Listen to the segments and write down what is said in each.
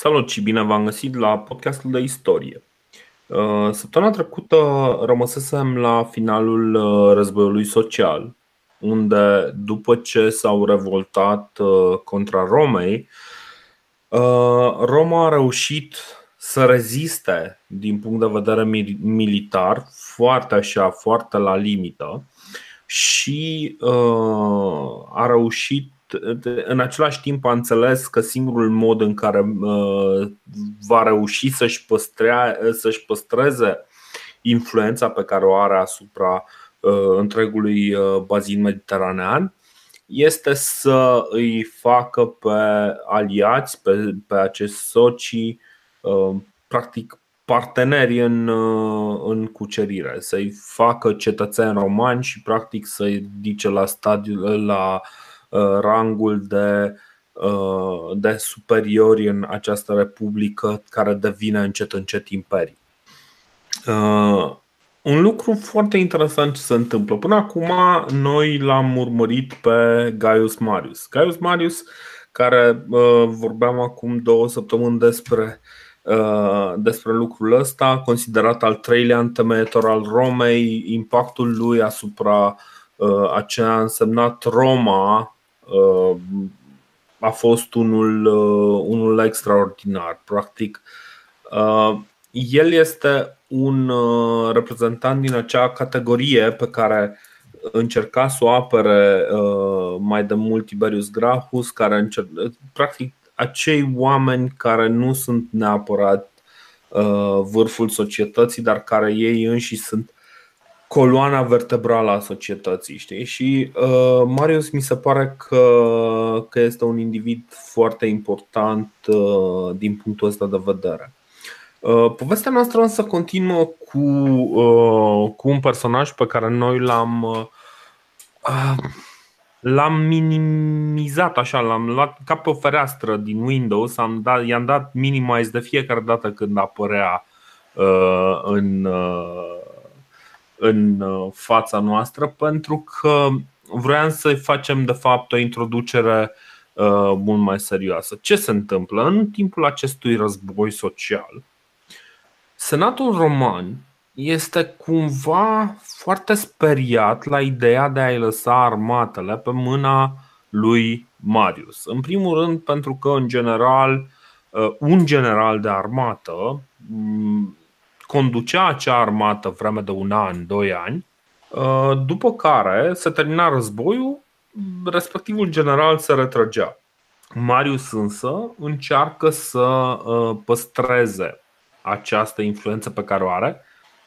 Salut și bine v-am găsit la podcastul de istorie. Uh, săptămâna trecută rămăsesem la finalul uh, războiului social, unde după ce s-au revoltat uh, contra Romei, Roma a reușit să reziste din punct de vedere militar foarte așa, foarte la limită și a reușit în același timp a înțeles că singurul mod în care uh, va reuși să-și, păstrea, să-și păstreze influența pe care o are asupra uh, întregului uh, bazin mediteranean este să îi facă pe aliați, pe, pe acești socii, practic parteneri în, în cucerire, să-i facă cetățeni romani și practic să-i dice la, stadiu, la Uh, rangul de, uh, de superiori în această republică care devine încet încet imperii. Uh, un lucru foarte interesant ce se întâmplă. Până acum noi l-am urmărit pe Gaius Marius. Gaius Marius, care vorbeam acum două săptămâni despre despre lucrul ăsta, considerat al treilea întemeitor al Romei, impactul lui asupra a ce a însemnat Roma Uh, a fost unul, uh, unul extraordinar. Practic, uh, el este un reprezentant din acea categorie pe care încerca să o apere mai de mult Tiberius Gracchus, care încerc, practic acei oameni care nu sunt neapărat vârful societății, dar care ei înși sunt coloana vertebrală a societății, știi? Și uh, Marius mi se pare că, că este un individ foarte important uh, din punctul ăsta de vedere. Uh, povestea noastră însă continuă cu, uh, cu un personaj pe care noi l-am uh, L-am minimizat așa, l-am luat ca pe o fereastră din Windows, am dat, i-am dat minimize de fiecare dată când apărea uh, în, uh, în uh, fața noastră pentru că vroiam să facem de fapt o introducere uh, mult mai serioasă. Ce se întâmplă? În timpul acestui război social, Senatul Roman este cumva foarte speriat la ideea de a-i lăsa armatele pe mâna lui Marius. În primul rând pentru că, în general, uh, un general de armată conducea acea armată vreme de un an, doi ani, uh, după care se termina războiul, respectivul general se retrăgea. Marius însă încearcă să uh, păstreze această influență pe care o are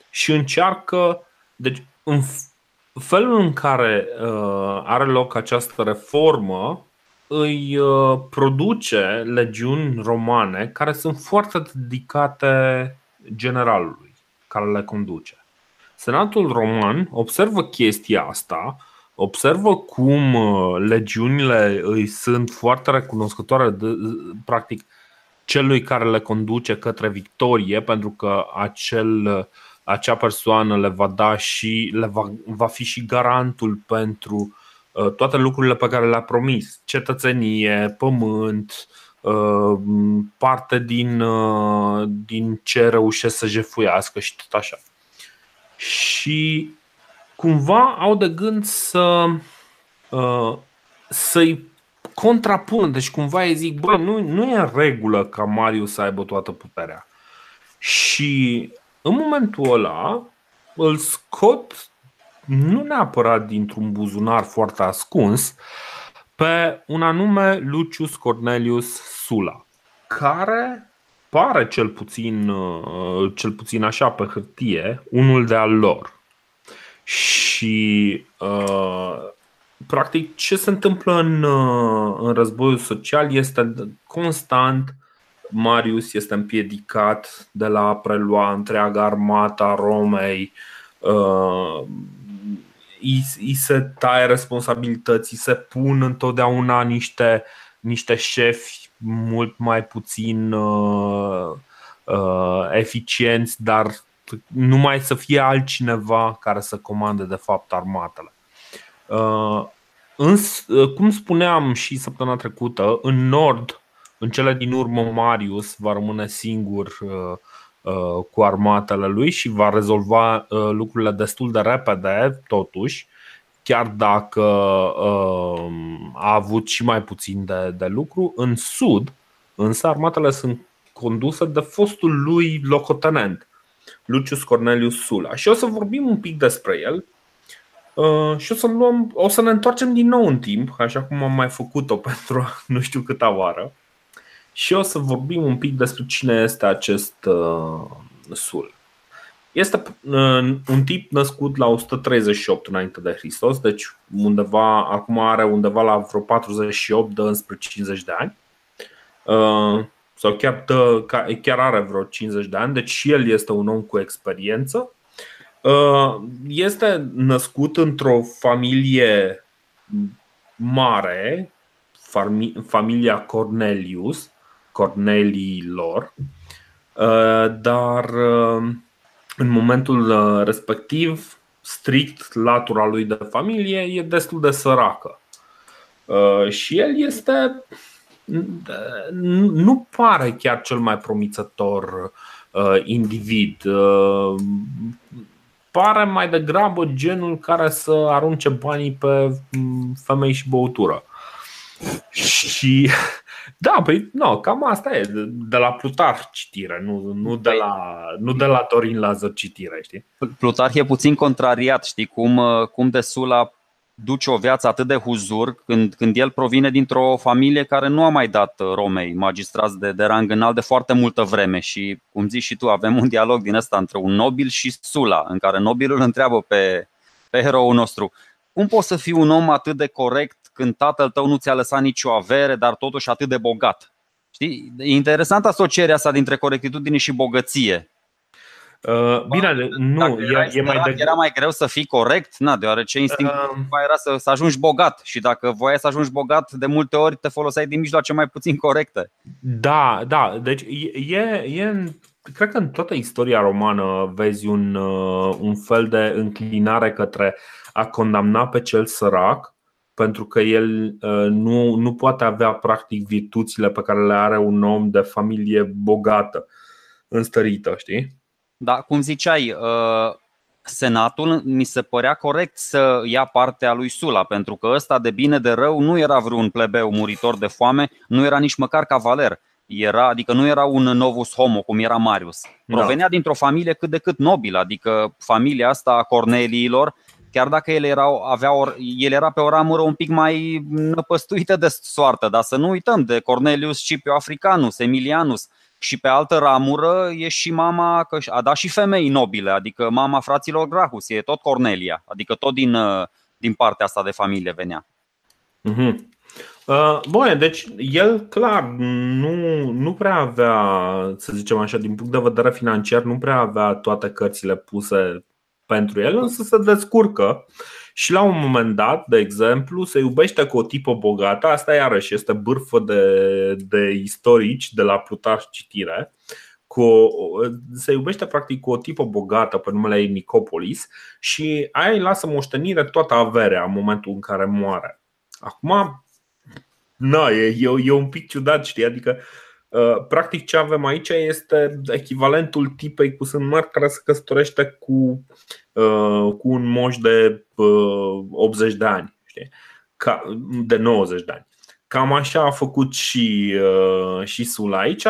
și încearcă, deci în felul în care uh, are loc această reformă, îi produce legiuni romane care sunt foarte dedicate generalului care le conduce. Senatul roman observă chestia asta, observă cum uh, legiunile îi sunt foarte recunoscătoare de, practic celui care le conduce către victorie, pentru că acel, acea persoană le va da și le va, va fi și garantul pentru uh, toate lucrurile pe care le-a promis: cetățenie, pământ, Uh, parte din, uh, din ce reușesc să jefuiască și tot așa. Și cumva au de gând să uh, să-i contrapună. Deci cumva îi zic, bă, nu, nu e în regulă ca Marius să aibă toată puterea. Și în momentul ăla îl scot nu neapărat dintr-un buzunar foarte ascuns, pe un anume Lucius Cornelius Sula, care pare cel puțin, uh, cel puțin așa pe hârtie, unul de al lor. Și uh, practic ce se întâmplă în, uh, în războiul social este constant Marius este împiedicat de la a prelua întreaga armata Romei îi, îi se taie responsabilități, se pun întotdeauna niște, niște șefi mult mai puțin uh, uh, eficienți, dar numai să fie altcineva care să comande de fapt armatele. Uh, însă, cum spuneam și săptămâna trecută, în nord În cele din urmă, Marius va rămâne singur cu armatele lui și va rezolva lucrurile destul de repede, totuși, chiar dacă a avut și mai puțin de, de lucru. În sud, însă, armatele sunt conduse de fostul lui locotenent, Lucius Cornelius Sula. Și o să vorbim un pic despre el uh, și o să, luăm, o să ne întoarcem din nou în timp, așa cum am mai făcut-o pentru nu știu câta oară. Și o să vorbim un pic despre cine este acest uh, Sul. Este uh, un tip născut la 138 înainte de Hristos, deci undeva, acum are undeva la vreo 48 de înspre 50 de ani. Uh, sau chiar, dă, chiar are vreo 50 de ani, deci și el este un om cu experiență. Uh, este născut într-o familie mare, familia Cornelius, Corneliilor, uh, dar uh, în momentul respectiv, strict latura lui de familie e destul de săracă. Și el este nu pare chiar cel mai promițător uh, individ. Uh, pare mai degrabă genul care să arunce banii pe mm, femei și băutură. Și da, păi nu, cam asta e, de la Plutar citire, nu, nu, de, păi- la, nu de la Dorin Lazar citire, știi? Plutar e puțin contrariat, știi, cum, uh, cum de Sula duce o viață atât de huzur când, când el provine dintr-o familie care nu a mai dat uh, Romei magistrați de, de rang înalt de foarte multă vreme și, cum zici și tu, avem un dialog din ăsta între un nobil și Sula, în care nobilul întreabă pe, pe eroul nostru cum poți să fii un om atât de corect când tatăl tău nu ți-a lăsat nicio avere, dar totuși atât de bogat? Știi? E interesantă asocierea asta dintre corectitudine și bogăție. Uh, bine, nu, e, e mai de... Era mai greu să fii corect, na, deoarece instinctul uh, era să, să ajungi bogat și dacă voiai să ajungi bogat, de multe ori te foloseai din mijloace mai puțin corecte. Da, da, deci e, e cred că în toată istoria romană vezi un, uh, un fel de înclinare către a condamna pe cel sărac pentru că el uh, nu, nu poate avea practic virtuțile pe care le are un om de familie bogată, înstărită, știi? Da, cum ziceai, uh, Senatul mi se părea corect să ia partea lui Sula, pentru că ăsta de bine de rău nu era vreun plebeu muritor de foame, nu era nici măcar cavaler. Era, adică nu era un novus homo cum era Marius. Da. Provenea da. dintr-o familie cât de cât nobilă, adică familia asta a Corneliilor, chiar dacă el, era, avea o, el era pe o ramură un pic mai năpăstuită de soartă, dar să nu uităm de Cornelius Scipio Africanus, Emilianus, și pe altă ramură e și mama, că a dat și femei nobile, adică mama fraților Grahus, e tot Cornelia, adică tot din, uh, din partea asta de familie venea. Uh-huh. Uh, bun, deci el clar nu, nu prea avea, să zicem așa, din punct de vedere financiar, nu prea avea toate cărțile puse pentru el, însă se descurcă și la un moment dat, de exemplu, se iubește cu o tipă bogată, asta iarăși este bârfă de, de istorici de la Plutarh citire, cu o, se iubește practic cu o tipă bogată pe numele ei Nicopolis și aia îi lasă moștenire toată averea în momentul în care moare. Acum, na, e, e, e un pic ciudat, știi? Adică Uh, practic ce avem aici este echivalentul tipei cu sân mari care se căsătorește cu, uh, cu un moș de 80 uh, de ani, știi? de 90 de ani. Cam așa a făcut și, și Sula aici.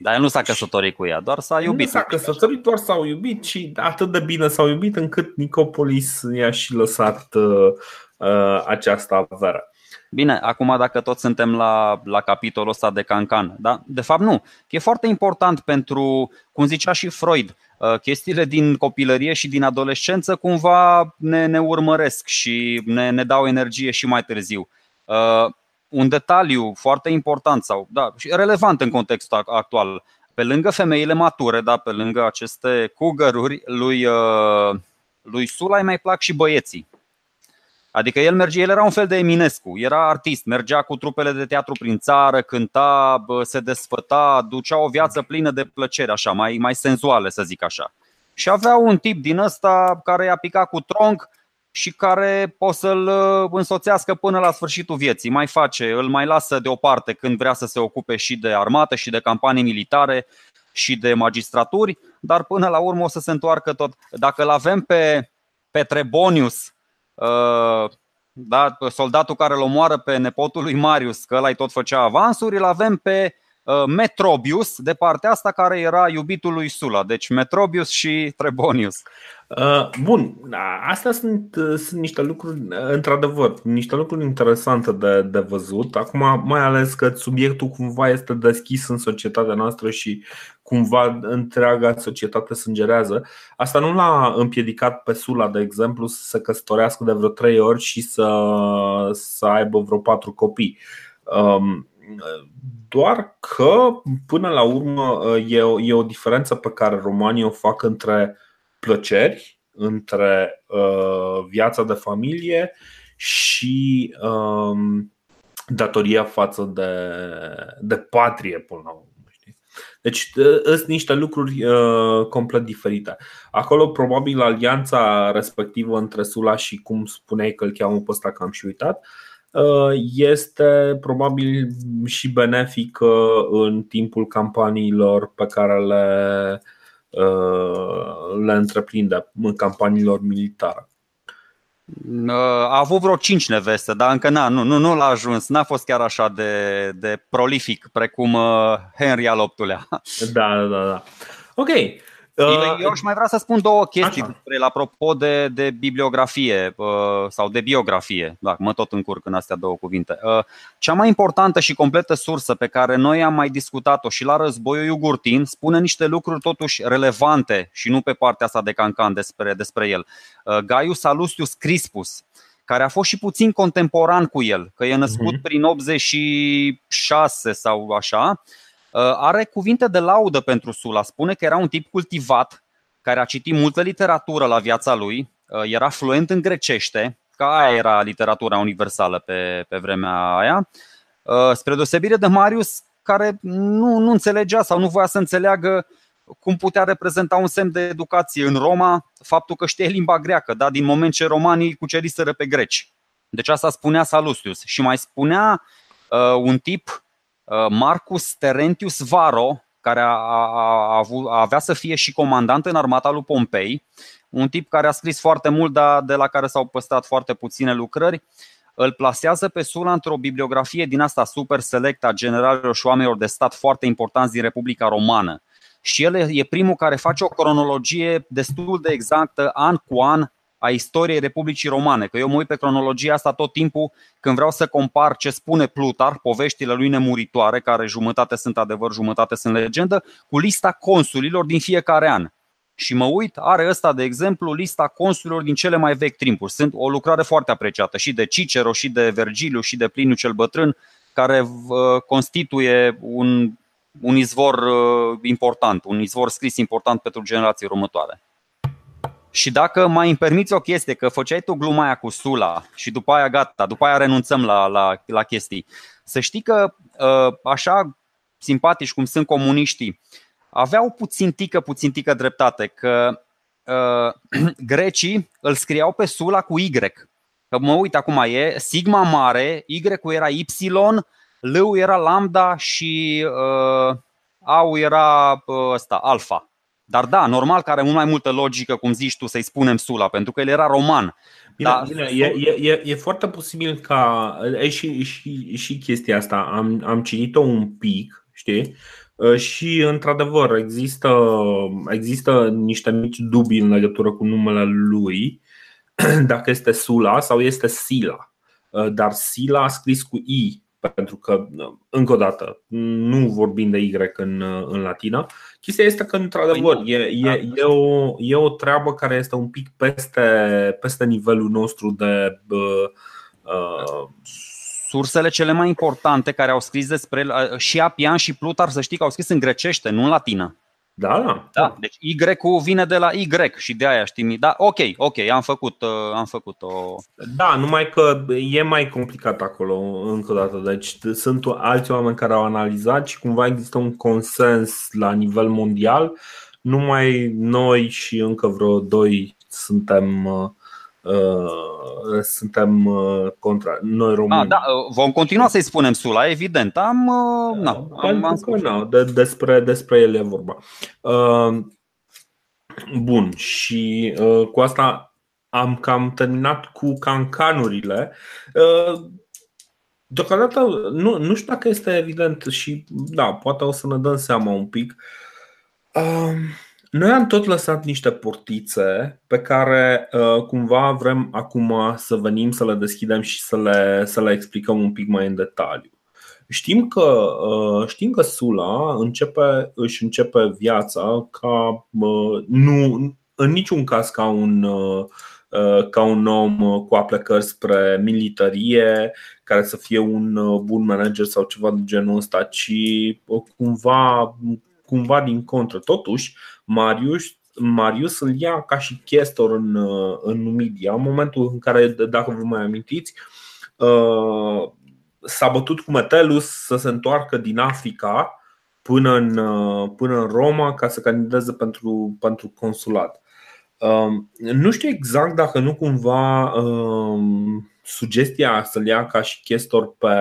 Dar el nu s-a căsătorit cu ea, doar s-a iubit. Nu s-a căsătorit, doar s-au iubit și atât de bine s-au iubit încât Nicopolis i-a și lăsat uh, această avere. Bine, acum dacă tot suntem la, la capitolul ăsta de cancan, da? de fapt nu. E foarte important pentru, cum zicea și Freud, uh, chestiile din copilărie și din adolescență cumva ne, ne urmăresc și ne, ne dau energie și mai târziu. Uh, un detaliu foarte important sau da, și relevant în contextul actual, pe lângă femeile mature, da, pe lângă aceste cugăruri, lui, uh, lui Sulai mai plac și băieții. Adică el merge, el era un fel de Eminescu, era artist, mergea cu trupele de teatru prin țară, cânta, se desfăta, ducea o viață plină de plăcere, așa, mai, mai senzuale, să zic așa. Și avea un tip din ăsta care i-a picat cu tronc, și care o să-l însoțească până la sfârșitul vieții. Mai face, îl mai lasă deoparte când vrea să se ocupe și de armată și de campanii militare și de magistraturi, dar până la urmă o să se întoarcă tot. Dacă îl avem pe, pe Trebonius, da, soldatul care îl omoară pe nepotul lui Marius, că ăla tot făcea avansuri, îl avem pe uh, Metrobius de partea asta care era iubitul lui Sula, deci Metrobius și Trebonius. Uh, bun, astea sunt, uh, sunt niște lucruri, într-adevăr, niște lucruri interesante de, de văzut. Acum, mai ales că subiectul cumva este deschis în societatea noastră și cumva întreaga societate sângerează. Asta nu l-a împiedicat pe Sula, de exemplu, să se căsătorească de vreo trei ori și să, să aibă vreo patru copii. Um, doar că, până la urmă, e o, e o diferență pe care romanii o fac între plăceri, între uh, viața de familie și um, datoria față de, de patrie, până la urmă. Deci ă, sunt niște lucruri uh, complet diferite. Acolo probabil alianța respectivă între Sula și cum spuneai că îl cheamă pe ăsta că am și uitat uh, este probabil și benefică în timpul campaniilor pe care le, uh, le întreprinde în campaniilor militare. A avut vreo cinci neveste, dar încă n-a, nu, nu, nu l-a ajuns, n-a fost chiar așa de, de prolific precum uh, Henry al VIII-lea. Da, da, da. Ok, Uh, Eu aș mai vrea să spun două chestii Așa. despre, la apropo de, de bibliografie uh, sau de biografie. Da, mă tot încurc în astea două cuvinte. Uh, cea mai importantă și completă sursă pe care noi am mai discutat-o și la războiul Iugurtin spune niște lucruri totuși relevante și nu pe partea asta de cancan despre, despre el. Gaius Salustius Crispus, care a fost și puțin contemporan cu el, că e născut uh-huh. prin 86 sau așa, Uh, are cuvinte de laudă pentru Sula. Spune că era un tip cultivat, care a citit multă literatură la viața lui, uh, era fluent în grecește, că aia era literatura universală pe, pe vremea aia, uh, spre deosebire de Marius, care nu, nu înțelegea sau nu voia să înțeleagă cum putea reprezenta un semn de educație în Roma faptul că știe limba greacă, da? din moment ce romanii cuceriseră pe greci. Deci asta spunea Salustius. Și mai spunea uh, un tip Uh, Marcus Terentius Varo, care a, a, a, a avea să fie și comandant în armata lui Pompei, un tip care a scris foarte mult, dar de la care s-au păstrat foarte puține lucrări, îl plasează pe Sula într-o bibliografie din asta super select a generalilor și oamenilor de stat foarte importanți din Republica Romană. Și el e primul care face o cronologie destul de exactă, an cu an, a istoriei Republicii Romane. Că eu mă uit pe cronologia asta tot timpul când vreau să compar ce spune Plutar, poveștile lui nemuritoare, care jumătate sunt adevăr, jumătate sunt legendă, cu lista consulilor din fiecare an. Și mă uit, are ăsta, de exemplu, lista consulilor din cele mai vechi timpuri. Sunt o lucrare foarte apreciată și de Cicero, și de Vergiliu, și de Pliniu cel Bătrân, care uh, constituie un, un izvor uh, important, un izvor scris important pentru generații următoare. Și dacă mai îmi permiți o chestie, că făceai tu gluma aia cu Sula și după aia gata, după aia renunțăm la, la, la chestii. Să știi că uh, așa simpatici cum sunt comuniștii, aveau puțin tică, puțin tică dreptate, că uh, grecii îl scriau pe Sula cu Y. Că mă uit acum, e sigma mare, Y-ul era Y, L era lambda și uh, A era uh, ăsta, alfa. Dar da, normal că are mult mai multă logică, cum zici tu, să-i spunem Sula, pentru că el era roman. Bine, da, bine, e, e, e foarte posibil ca. E și, și, și chestia asta. Am, am citit-o un pic, știi? Și, într-adevăr, există, există niște mici dubii în legătură cu numele lui, dacă este Sula sau este Sila. Dar Sila a scris cu I pentru că, încă o dată, nu vorbim de Y în, în latină. Chestia este că, într-adevăr, păi e, e, e, o, e o treabă care este un pic peste, peste nivelul nostru de. Uh, Sursele cele mai importante care au scris despre el, și Apian și Plutar, să știi că au scris în grecește, nu în latină. Da, da. da. Deci Y-ul vine de la Y și de aia știi. Da, ok, ok, am făcut, uh, am făcut o. Da, numai că e mai complicat acolo, încă o dată. Deci sunt alți oameni care au analizat și cumva există un consens la nivel mondial. Numai noi și încă vreo doi suntem uh, uh, suntem uh, contra. Noi români. Ah, da, vom continua să-i spunem Sula, evident. Am, uh, na, am, am că, na, de, despre, despre el e vorba. Uh, bun, și uh, cu asta am cam terminat cu cancanurile. Uh, Deocamdată nu, nu știu dacă este evident și da, poate o să ne dăm seama un pic. Uh, noi am tot lăsat niște portițe pe care uh, cumva vrem acum să venim să le deschidem și să le, să le explicăm un pic mai în detaliu. Știm că, uh, știm că Sula începe, își începe viața ca nu, în niciun caz ca un, ca un om cu aplecări spre militarie, care să fie un bun manager sau ceva de genul ăsta, ci cumva, cumva din contră. Totuși, Marius, Marius îl ia ca și chestor în, în Numidia, în momentul în care, dacă vă mai amintiți, uh, s-a bătut cu Metelus să se întoarcă din Africa până în, uh, până în Roma ca să candideze pentru, pentru consulat. Um, nu știu exact dacă nu cumva um, sugestia să-l ia ca și chestor pe,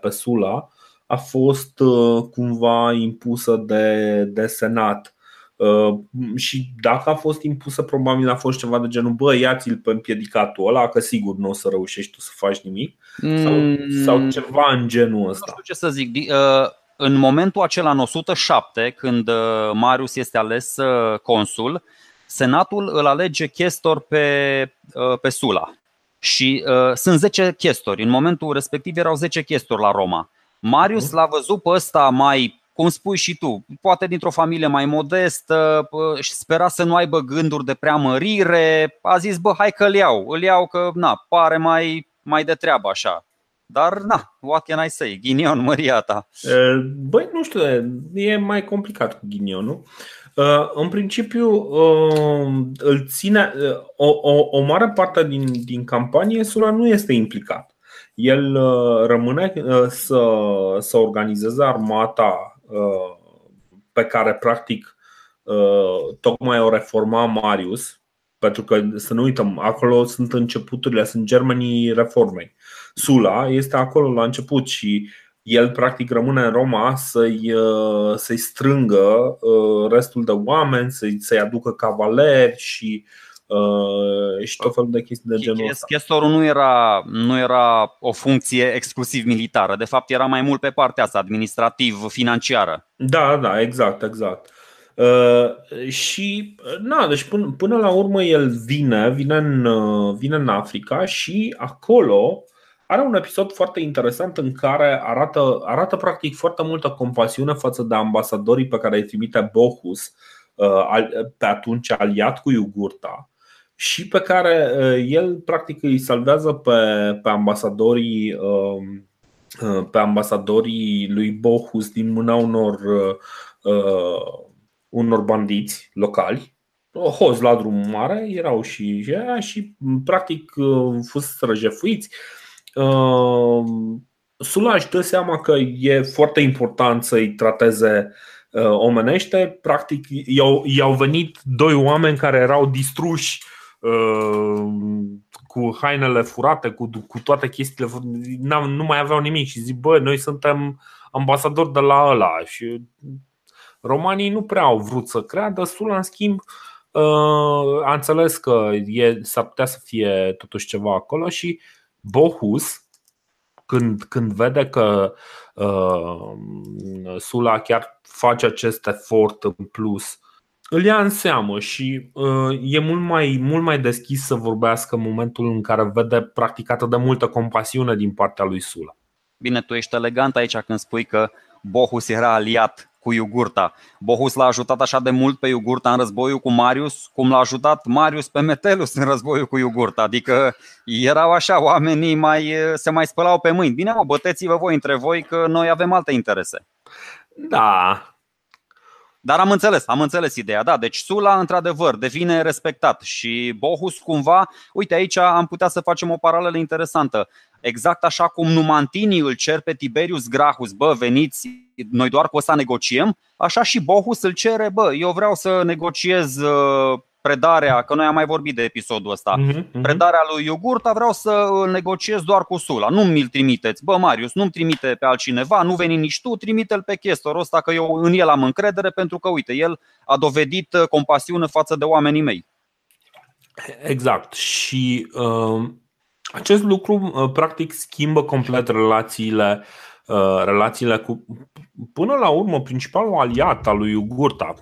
pe Sula a fost uh, cumva impusă de, de Senat Uh, și dacă a fost impusă, probabil a fost ceva de genul Bă, ia-ți-l pe împiedicatul ăla Că sigur nu o să reușești tu să faci nimic Sau, mm. sau ceva în genul ăsta Nu știu ce să zic uh, În momentul acela, în 107 Când uh, Marius este ales consul Senatul îl alege chestor pe, pe Sula și uh, sunt 10 chestori. În momentul respectiv erau 10 chestori la Roma. Marius mhm. l-a văzut pe ăsta mai cum spui și tu, poate dintr-o familie mai modestă, și spera să nu aibă gânduri de preamărire, a zis, bă, hai că îl iau, îl iau că, na, pare mai, mai de treabă așa. Dar, na, what can I say? Ghinion, măria ta. Băi, nu știu, e mai complicat cu ghinionul. În principiu, îl ține o, o, o mare parte din, din campanie, Sula nu este implicat. El rămâne să, să organizeze armata pe care practic uh, tocmai o reforma Marius, pentru că să nu uităm, acolo sunt începuturile, sunt germenii reformei. Sula este acolo la început și el practic rămâne în Roma să-i, uh, să-i strângă uh, restul de oameni, să-i, să-i aducă cavaleri și Uh, și tot felul de chestii de genul ăsta. Chestorul nu era, nu era o funcție exclusiv militară, de fapt era mai mult pe partea asta, administrativ-financiară. Da, da, exact, exact. Uh, și, na, deci până, până la urmă el vine, vine în, uh, vine în Africa și acolo are un episod foarte interesant în care arată, arată practic foarte multă compasiune față de ambasadorii pe care îi trimite Bohus, uh, pe atunci aliat cu Iugurta și pe care uh, el practic îi salvează pe, pe ambasadorii um, uh, pe ambasadorii lui Bohus din mâna unor, uh, unor bandiți locali. Hoz la drum mare erau și ea și practic fost răjefuiți. Sula își dă seama că e foarte important să-i trateze omenește. Practic, i-au, i-au venit doi oameni care erau distruși cu hainele furate, cu, cu toate chestiile, nu mai aveau nimic și zic, bă, noi suntem ambasadori de la ăla. Și romanii nu prea au vrut să creadă, Sula în schimb uh, a înțeles că e, s-ar putea să fie totuși ceva acolo și Bohus, când, când vede că uh, Sula chiar face acest efort în plus îl ia în seamă și uh, e mult mai, mult mai deschis să vorbească în momentul în care vede practicată de multă compasiune din partea lui Sula. Bine, tu ești elegant aici când spui că Bohus era aliat cu Iugurta. Bohus l-a ajutat așa de mult pe Iugurta în războiul cu Marius, cum l-a ajutat Marius pe Metelus în războiul cu Iugurta. Adică erau așa, oamenii mai, se mai spălau pe mâini. Bine, mă, băteți-vă voi între voi că noi avem alte interese. Da, dar am înțeles, am înțeles ideea, da. Deci Sula, într-adevăr, devine respectat și Bohus cumva, uite aici am putea să facem o paralelă interesantă. Exact așa cum numantinii îl cer pe Tiberius Grahus, bă, veniți, noi doar cu ăsta negociem, așa și Bohus îl cere, bă, eu vreau să negociez uh, predarea, că noi am mai vorbit de episodul ăsta, Mhm, mhm. predarea lui Iogurta vreau să îl negociez doar cu Sula. Nu mi-l trimiteți. Bă, Marius, nu-mi trimite pe altcineva, nu veni nici tu, trimite-l pe chestorul ăsta că eu în el am încredere pentru că, uite, el a dovedit uh, compasiune față de oamenii mei. Exact. Și uh, acest lucru uh, practic schimbă complet relațiile uh, relațiile cu până la urmă principalul aliat al lui Iugurta.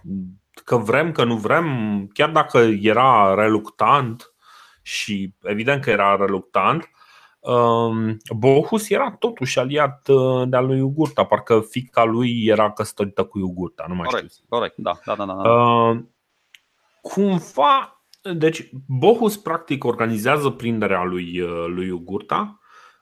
Că vrem, că nu vrem, chiar dacă era reluctant și evident că era reluctant, uh, Bohus era totuși aliat uh, de-al lui Iugurta, parcă fica lui era căsătorită cu Iugurta, nu mai știu. Corect, corect, da, da, da. da. da. Uh, cumva, deci Bohus practic organizează prinderea lui, uh, lui Iugurta,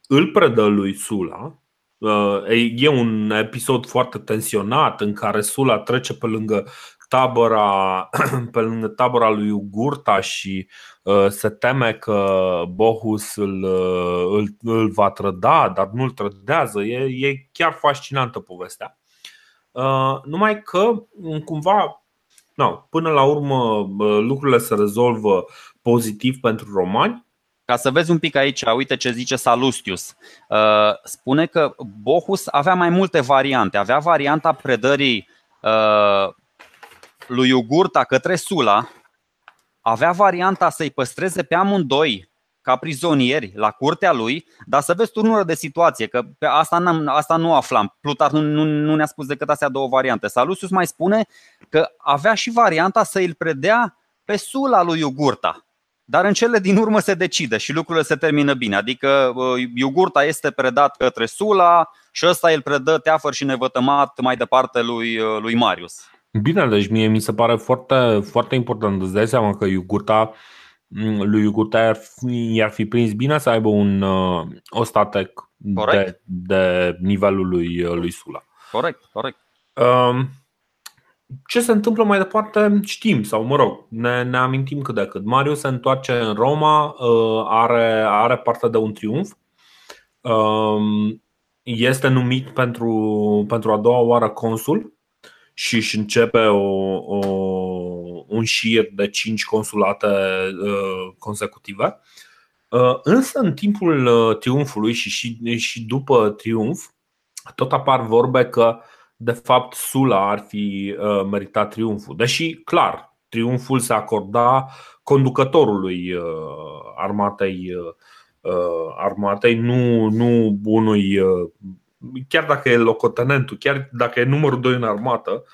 îl predă lui Sula. Uh, e- E un episod foarte tensionat în care Sula trece pe lângă tabăra, pe lângă tabăra lui Iugurta și uh, se teme că Bohus îl, uh, îl, îl va trăda, dar nu îl trădează. E, e chiar fascinantă povestea. Uh, numai că cumva No, până la urmă bă, lucrurile se rezolvă pozitiv pentru romani. Ca să vezi un pic aici, uite ce zice Salustius. Uh, Spune că Bohus avea mai multe variante. Avea varianta predării uh, lui Iugurta către Sula, avea varianta să-i păstreze pe amândoi ca prizonieri la curtea lui, dar să vezi turnură de situație, că pe asta, n-am, asta nu aflam. Plutar nu, nu, nu ne-a spus decât astea două variante. Salustius mai spune că avea și varianta să îl predea pe Sula lui Iugurta. Dar în cele din urmă se decide și lucrurile se termină bine. Adică uh, Iugurta este predat către Sula și ăsta îl predă teafăr și nevătămat mai departe lui, uh, lui Marius. Bine, deci mie mi se pare foarte, foarte important. Îți dai seama că Iugurta, m, lui Iugurta i-ar fi, i-ar fi prins bine să aibă un uh, ostatec de, Corect. de nivelul lui, uh, lui Sula. Corect, corect. Um, Ce se întâmplă mai departe știm, sau mă rog, ne, ne amintim cât de cât. Marius se întoarce în Roma, uh, are, are parte de un triumf, um, este numit pentru, pentru a doua oară consul și își începe o, o, un șir de cinci consulate uh, consecutive. Uh, Însă, în timpul uh, triumfului și, și, și după triumf, tot apar vorbe că de fapt Sula ar fi uh, meritat triumful. Deși, clar, triumful se acorda conducătorului uh, armatei, uh, armatei nu, nu unui, uh, chiar dacă e locotenentul, chiar dacă e numărul 2 în armată,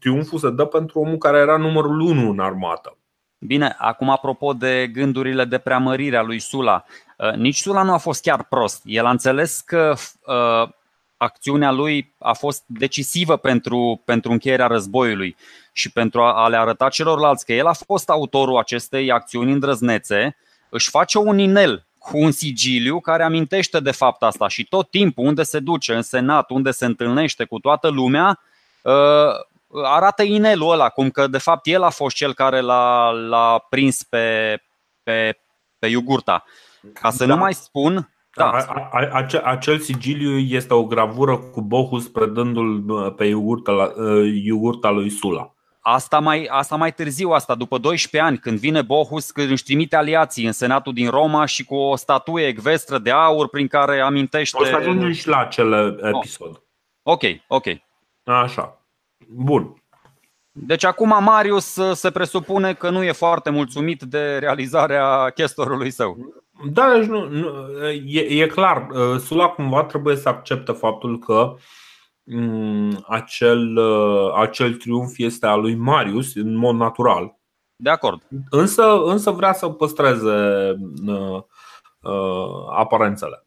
triumful se dă pentru omul care era numărul 1 în armată. Bine, acum apropo de gândurile de preamărire a lui Sula, uh, nici Sula nu a fost chiar prost. El a înțeles că uh, acțiunea lui a fost decisivă pentru, pentru încheierea războiului și pentru a, a le arăta celorlalți că el a fost autorul acestei acțiuni îndrăznețe, își face un inel cu un sigiliu care amintește de fapt asta și tot timpul unde se duce, în senat, unde se întâlnește cu toată lumea, uh, arată inelul ăla, cum că de fapt el a fost cel care l-a, l-a prins pe, pe, pe Iugurta. Ca să Da. nu mai spun, Da, da, a- a- acel, acel sigiliu este o gravură cu Bohus predându-l uh, pe iogurta, la, uh, iogurta lui Sula. Asta mai, asta mai târziu, asta după 12 ani, când vine Bohus, când își trimite aliații în Senatul din Roma și cu o statuie ecvestră de aur prin care amintește. O să ajungem și la acel episod. Ok, ok. Așa. Bun. Deci acum Marius uh, se presupune că nu e foarte mulțumit de realizarea chestorului său. Da, deci nu, nu, e, e clar, uh, Sula cumva trebuie să accepte faptul că m, acel, uh, acel triumf este al lui Marius în mod natural. De acord. Însă, însă vrea să păstreze uh, uh, aparențele.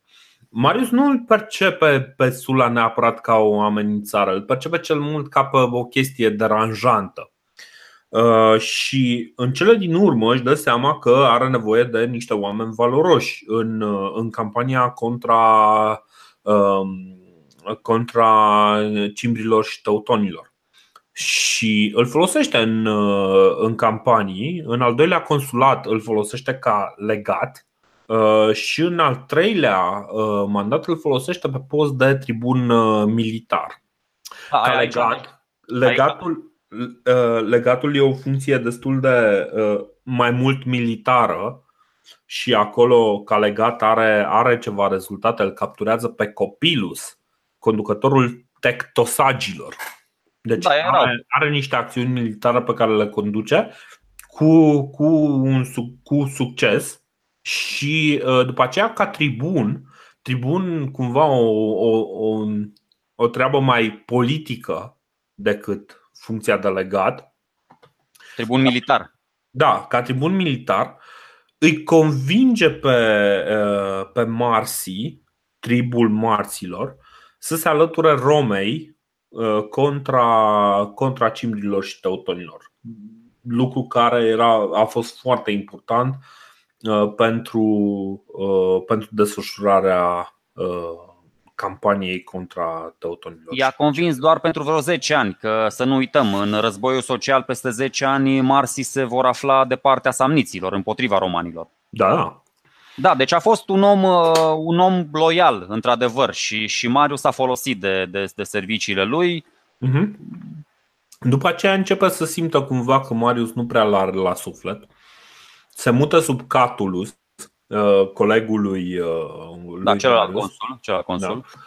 Marius nu îl percepe pe Sula neapărat ca o amenințare, îl percepe cel mult ca pe o chestie deranjantă. Uh, și în cele din urmă își dă seama că are nevoie de niște oameni valoroși în, uh, în campania contra, uh, contra cimbrilor și teutonilor. Și îl folosește în, uh, în campanii. În al doilea consulat îl folosește ca legat. Uh, și în al treilea uh, mandat îl folosește pe post de tribun uh, militar. A, Ca aici, legat, legatul, legatul e o funcție destul de mai mult militară și acolo ca legat are, are ceva rezultate, îl capturează pe Copilus, conducătorul tectosagilor. Deci da, are, are niște acțiuni militare pe care le conduce cu, cu, un, cu succes și uh, după aceea ca tribun, tribun cumva o, o, o, o treabă mai politică decât funcția de legat. Tribun militar. Da, ca tribun militar îi convinge pe, uh, pe Marsi, tribul Marților, să se alăture Romei uh, contra, contra cimrilor și teutonilor. Lucru care era, a fost foarte important uh, pentru, pentru desfășurarea campaniei contra teutonilor. I-a convins doar pentru vreo 10 ani, că să nu uităm, în războiul social peste 10 ani Marsi se vor afla de partea samniților, împotriva romanilor. Da, da. Da, deci a fost un om, uh, un om loial, într-adevăr, și, și Marius s-a folosit de, de, de serviciile lui. Uh-huh. După aceea începe să simtă cumva că Marius nu prea l-are la suflet. Se mută sub Catulus, uh, colegul lui, uh, da, celălalt consul, celălalt consul. Da.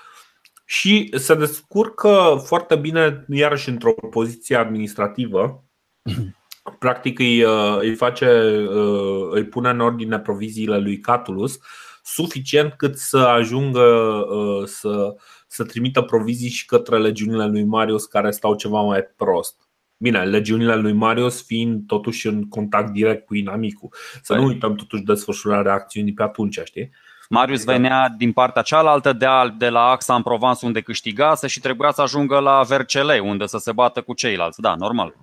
Și se descurcă foarte bine, iarăși într-o poziție administrativă. Practic îi, uh, îi face, uh, îi pune în ordine proviziile lui Catulus suficient cât să ajungă uh, să, să trimită provizii și către legiunile lui Marius care stau ceva mai prost. Bine, legiunile lui Marius fiind totuși în contact direct cu inamicul. Să nu păi. uităm totuși desfășurarea acțiunii pe atunci, știi? Marius venea din partea cealaltă de, de la Axa în Provence unde câștigase și trebuia să ajungă la Vercelei unde să se bată cu ceilalți. Da, normal.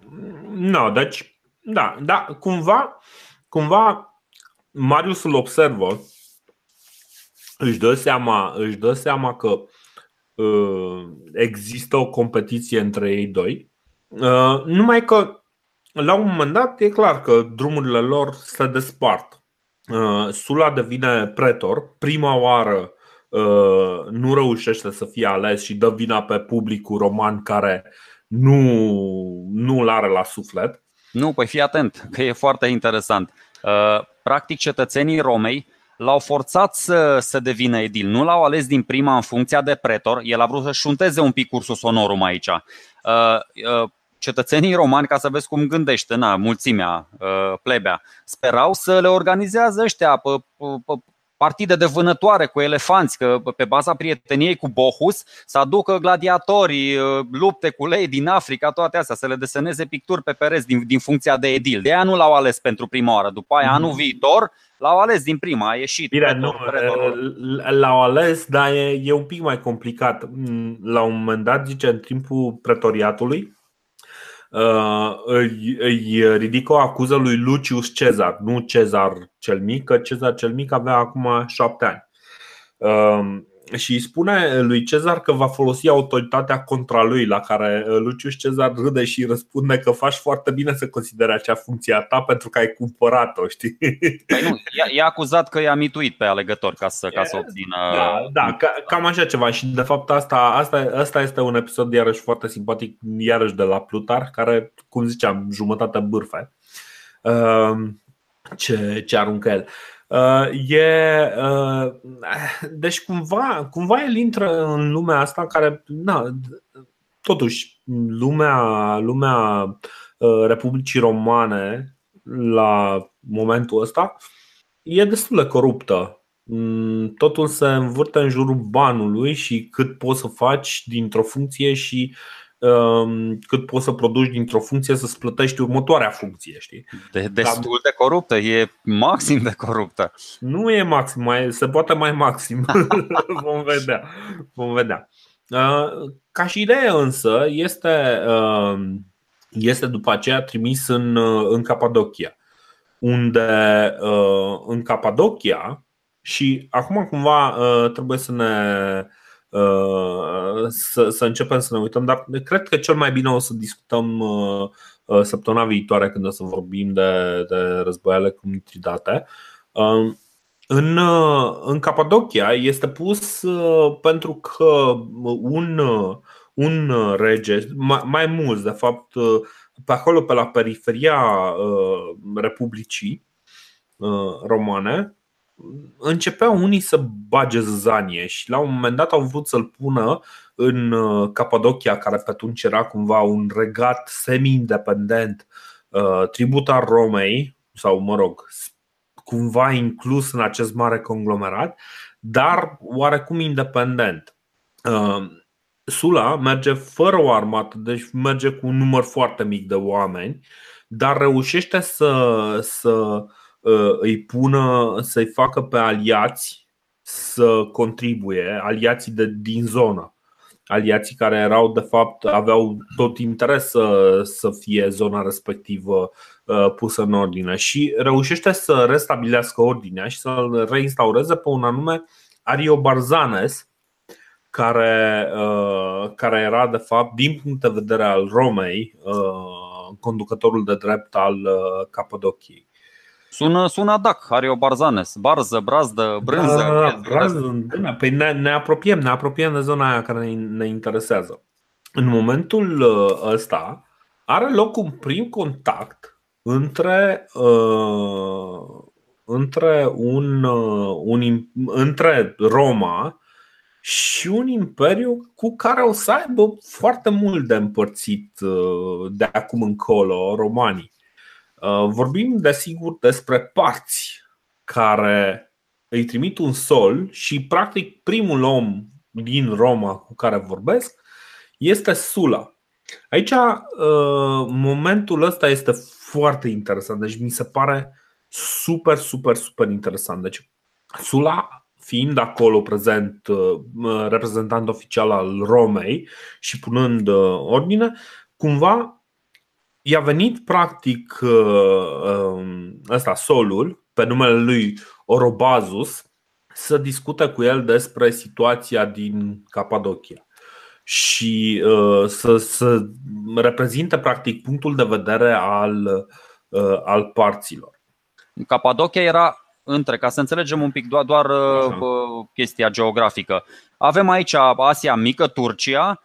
Nu, no, deci, da, da, cumva, cumva Marius îl observă, își dă seama, își dă seama că uh, există o competiție între ei doi Uh, numai că la un moment dat e clar că drumurile lor se despart. Uh, Sula devine pretor, prima oară uh, nu reușește să fie ales și dă vina pe publicul roman care nu, nu l are la suflet. Nu, păi fii atent, că e foarte interesant. Practic, cetățenii Romei l-au forțat să, să devină edil. Nu l-au ales din prima în funcția de pretor. El a vrut să șunteze un pic cursul sonorum aici cetățenii romani, ca să vezi cum gândește na, mulțimea, uh, plebea, sperau să le organizează ăștia partide de vânătoare cu elefanți, că pe baza prieteniei cu Bohus să aducă gladiatorii, uh, lupte cu lei din Africa, toate astea, să le deseneze picturi pe pereți din, din funcția de edil. De aia nu l-au ales pentru prima oară. După aia, anul viitor, l-au ales din prima, a ieșit. Bine, nu, l-au ales, dar e, e un pic mai complicat. La un moment dat, zice, în timpul pretoriatului, Uh, îi, îi ridică o acuză lui Lucius Cezar, nu Cezar cel mic, că Cezar cel mic avea acum șapte ani. Um, și îi spune lui Cezar că va folosi autoritatea contra lui, la care uh, Lucius Cezar râde și răspunde că faci foarte bine să consideri acea funcție a ta pentru că ai cumpărat-o, știi? Păi nu, e acuzat că i-a mituit pe alegător ca să, ca să obțină. Da, da cam așa ceva. Și de fapt asta, asta, asta este un episod iarăși foarte simpatic, iarăși de la Plutar, care, cum ziceam, jumătate bârfe. Um, ce, ce aruncă el. Uh, e, uh, deci cumva, cumva el intră în lumea asta care, na, totuși, lumea, lumea uh, Republicii Romane la momentul ăsta e destul de coruptă. Mm, totul se învârte în jurul banului și cât poți să faci dintr-o funcție și Um, cât poți să produci dintr-o funcție să-ți plătești următoarea funcție. Știi? De, destul de coruptă, e maxim de coruptă. Nu e maxim, mai, se poate mai maxim. Vom vedea. Vom vedea. Uh, ca și idee însă este, um, este după aceea trimis în, în Capadocia unde uh, în Capadocia și acum cumva uh, trebuie să ne Uh, să, să începem să ne uităm, dar cred că cel mai bine o să discutăm uh, uh, săptămâna viitoare când o să vorbim de, de războiale cu Mitridate. În, în Capadocia este pus pentru că un, un rege, mai, mai mulți, de fapt, pe acolo, pe la periferia uh, Republicii uh, Romane, începeau unii să bage zanie și la un moment dat au vrut să-l pună în uh, Capadocia, care pe atunci era cumva un regat semi-independent, uh, tributar Romei, sau mă rog, cumva inclus în acest mare conglomerat, dar oarecum independent. Uh, Sula merge fără o armată, deci merge cu un număr foarte mic de oameni, dar reușește să, să îi pună, să-i facă pe aliați să contribuie, aliații de, din zonă aliații care erau de fapt aveau tot interes să, să fie zona respectivă uh, pusă în ordine și reușește să restabilească ordinea și să-l reinstaureze pe un anume Ario Barzanes, care, uh, care era de fapt, din punct de vedere al Romei, uh, conducătorul de drept al Capadociei. Sună, sună dac, are o barzanes, barză, brazdă, brânză. Da, da, brazdă, da, păi ne, ne apropiem, ne apropiem de zona aia care ne, ne interesează. În momentul uh, ăsta are loc un prim contact între, uh, între, un, uh, un, între Roma și un imperiu cu care o să aibă foarte mult de împărțit uh, de acum încolo romanii. Uh, vorbim, desigur, despre parți care îi trimit un sol și, practic, primul om din Roma cu care vorbesc este Sula. Aici, uh, momentul ăsta este foarte interesant, deci mi se pare super, super, super interesant. Deci, Sula fiind acolo prezent, uh, reprezentant oficial al Romei și punând ordine, cumva i-a venit practic uh, um, ăsta, solul, pe numele lui Orobazus, să discute cu el despre situația din Capadocia și uh, să, să reprezinte practic punctul de vedere al, uh, al parților. Capadocia era între, ca să înțelegem un pic doar, doar chestia geografică. Avem aici Asia Mică, Turcia,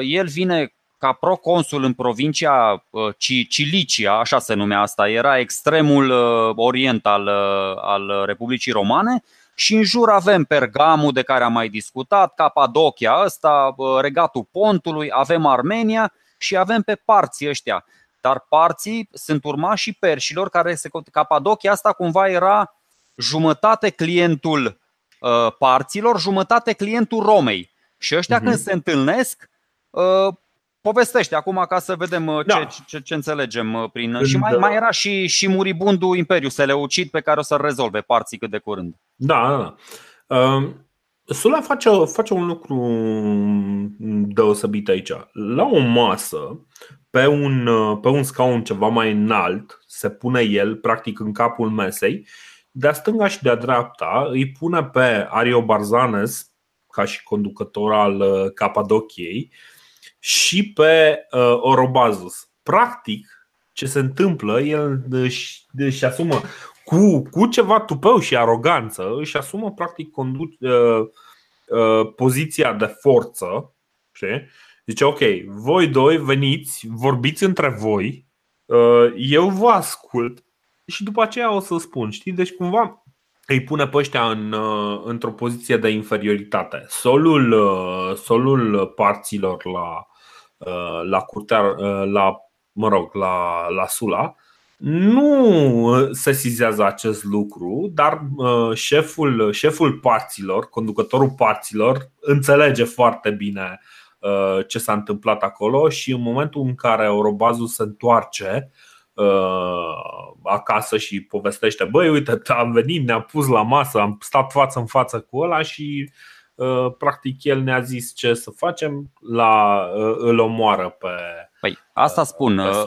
el vine ca proconsul în provincia uh, Cilicia, așa se numea asta, era extremul uh, orient al, uh, al Republicii Romane și în jur avem Pergamul de care am mai discutat, Capadocia ăsta, regatul Pontului, avem Armenia și avem pe parții ăștia. Dar parții sunt urmașii perșilor care se Capadocia asta cumva era jumătate clientul parților, jumătate clientul Romei. Și ăștia uh-huh. când se întâlnesc povestește acum ca să vedem uh, da. ce, ce, ce înțelegem uh, prin. Când, și mai, mai era și, și muribundul Imperiu Seleucid pe care o să-l rezolve parții cât de curând. Da, da, da. Uh, Sula face, face un lucru deosebit aici. La o masă, pe un, uh, pe un scaun ceva mai înalt, se pune el, practic, în capul mesei. De-a stânga și de-a dreapta îi pune pe Ario Barzanes, ca și conducător al Capadociei, și pe uh, Orobazus. Practic, ce se întâmplă, el își, își asumă cu, cu ceva tupeu și aroganță, își asumă practic conduc, uh, uh, poziția de forță. Știi? Zice, ok, voi doi veniți, vorbiți între voi, uh, eu vă ascult și după aceea o să spun. Știi? Deci cumva îi pune pe ăștia în, uh, într-o poziție de inferioritate. Solul, uh, solul parților la, Uh, la curtea, uh, la, mă rog, la, la Sula, nu se sizează acest lucru, dar uh, șeful, șeful parților, conducătorul parților, înțelege foarte bine ce s-a întâmplat acolo și în momentul în care Orobazu se întoarce acasă și povestește Băi, uite, am venit, ne-am pus la masă, am stat față în față cu ăla și Uh, practic el ne-a zis ce să facem, la, uh, îl omoară pe. Păi, asta spun. Uh,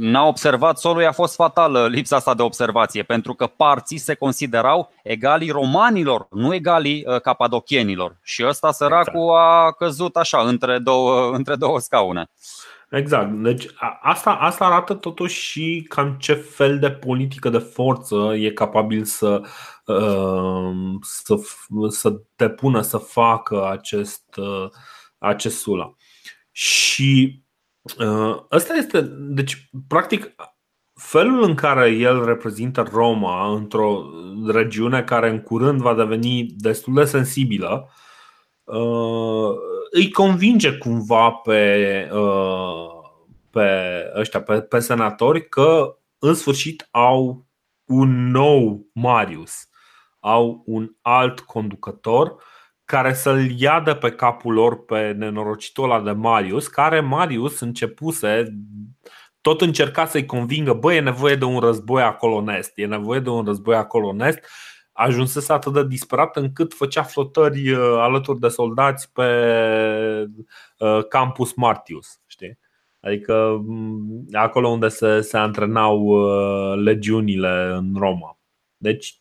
n-a observat, solul a fost fatal lipsa asta de observație, pentru că parții se considerau egalii romanilor, nu egalii capadocienilor. Și ăsta săracul exact. a căzut așa, între două, între două scaune. Exact. Deci asta, asta arată totuși și cam ce fel de politică de forță e capabil să, uh, să, să depună, să facă acest, uh, acest Sula. Și Ăsta este, deci, practic, felul în care el reprezintă Roma într-o regiune care în curând va deveni destul de sensibilă, îi convinge cumva pe, pe ăștia, pe, pe senatori că în sfârșit au un nou Marius, au un alt conducător care să-l ia de pe capul lor pe nenorocitul ăla de Marius, care Marius începuse, tot încerca să-i convingă, bă, e nevoie de un război acolo în est, e nevoie de un război acolo în est, ajunsese atât de disperat încât făcea flotări uh, alături de soldați pe uh, campus Martius, știi? Adică mm, acolo unde se, se antrenau uh, legiunile în Roma. Deci,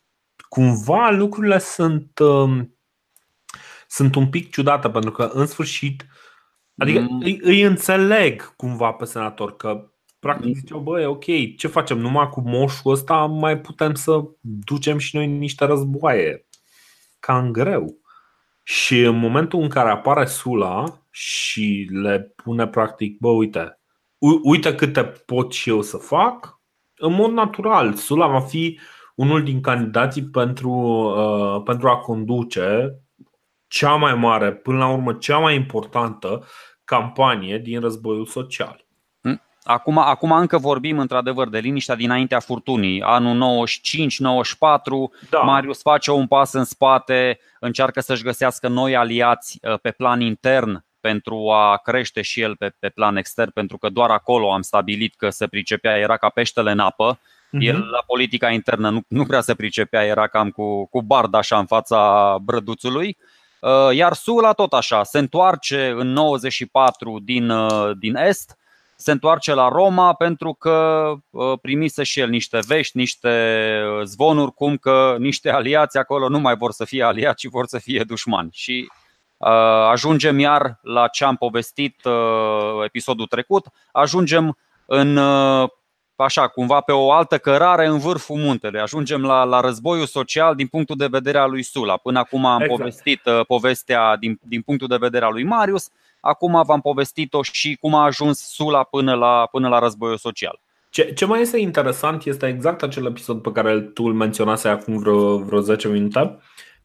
cumva lucrurile sunt, um, sunt un pic ciudate, pentru că, în sfârșit, adică mm. îi, îi înțeleg cumva pe senator că practic mm. ziceau, băi, ok, ce facem? Numai cu moșul ăsta mai putem să ducem și noi niște războaie. Cam greu. Și în momentul în care apare Sula și le pune practic, bă, uite, uite câte pot și eu să fac, în mod natural, Sula va fi unul din candidații pentru, uh, pentru a conduce cea mai mare, până la urmă cea mai importantă campanie din războiul social. Hm? Acum, acum încă vorbim într-adevăr de liniștea dinaintea furtunii. Anul 95-94, da. Marius face un pas în spate, încearcă să-și găsească noi aliați uh, pe plan intern pentru a crește și el pe, pe plan extern, pentru că doar acolo am stabilit că se pricepea, era ca peștele în apă. Uh-huh. El la politica internă nu, nu prea se pricepea, era cam cu, cu bard așa în fața brăduțului. Uh, iar Sula tot așa, se întoarce în 94 din, uh, din Est, se întoarce la Roma pentru că uh, primise și el niște vești, niște zvonuri cum că niște aliați acolo nu mai vor să fie aliați, ci vor să fie dușmani. Și ajungem iar la ce am povestit episodul trecut, ajungem în așa, cumva pe o altă cărare în vârful muntelui. Ajungem la, la războiul social din punctul de vedere al lui Sula. Până acum am exact. povestit uh, povestea din, din punctul de vedere al lui Marius, acum v-am povestit-o și cum a ajuns Sula până la, până la războiul social. Ce, ce mai este interesant este exact acel episod pe care tu îl menționase acum vreo, vreo 10 minute,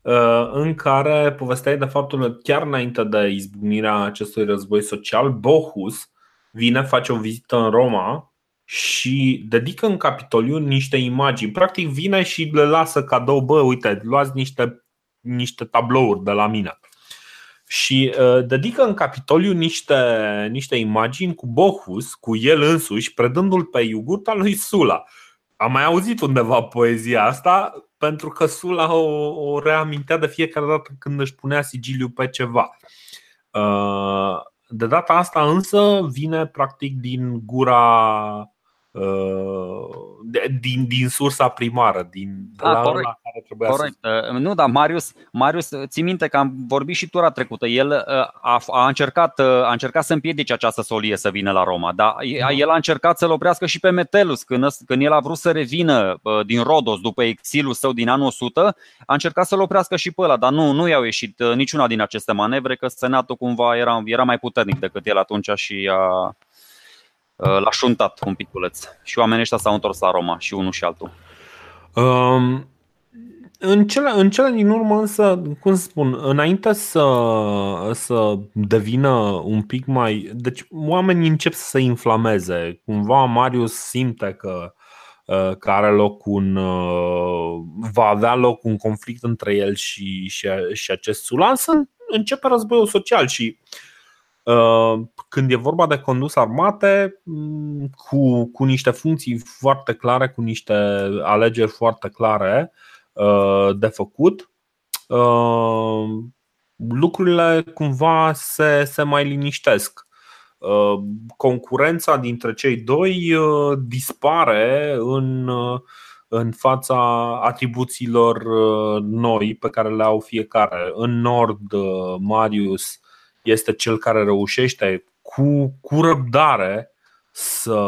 uh, în care povesteai de faptul că chiar înainte de izbucnirea acestui război social, Bohus vine, face o vizită în Roma și dedică în Capitoliu niște imagini. Practic vine și le lasă cadou, bă, uite, luați niște, niște tablouri de la mine. Și uh, dedică în Capitoliu niște, niște imagini cu Bohus, cu el însuși, predându-l pe iugurta lui Sula. Am mai auzit undeva poezia asta pentru că Sula o, o reamintea de fiecare dată când își punea sigiliu pe ceva. Uh, de data asta însă vine practic din gura din, din sursa primară, din de la corect, care trebuia corect. să... Nu, dar Marius, Marius, ții minte că am vorbit și tura trecută. El a, a, încercat, a încercat să împiedice această solie să vină la Roma, dar da. el a încercat să-l oprească și pe Metelus când, când el a vrut să revină din Rodos după exilul său din anul 100, a încercat să-l oprească și pe ăla, dar nu, nu i-au ieșit niciuna din aceste manevre, că Senatul cumva era, era mai puternic decât el atunci și a, Uh, l-a șuntat un piculeț și oamenii ăștia s-au întors la Roma și unul și altul. Um, în cele, în cele din urmă însă, cum să spun, înainte să, să devină un pic mai... Deci oamenii încep să se inflameze. Cumva Marius simte că, uh, că are loc un... Uh, va avea loc un conflict între el și, și, și acest Sulan, să începe războiul social și uh, Uh, când e vorba de condus armate, mm, cu, cu niște funcții foarte clare, cu niște alegeri foarte clare uh, de făcut, uh, lucrurile cumva se, se mai liniștesc. Concurența dintre cei doi dispare în, în fața atribuțiilor noi pe care le au fiecare. În nord, Marius este cel care reușește cu, cu răbdare să,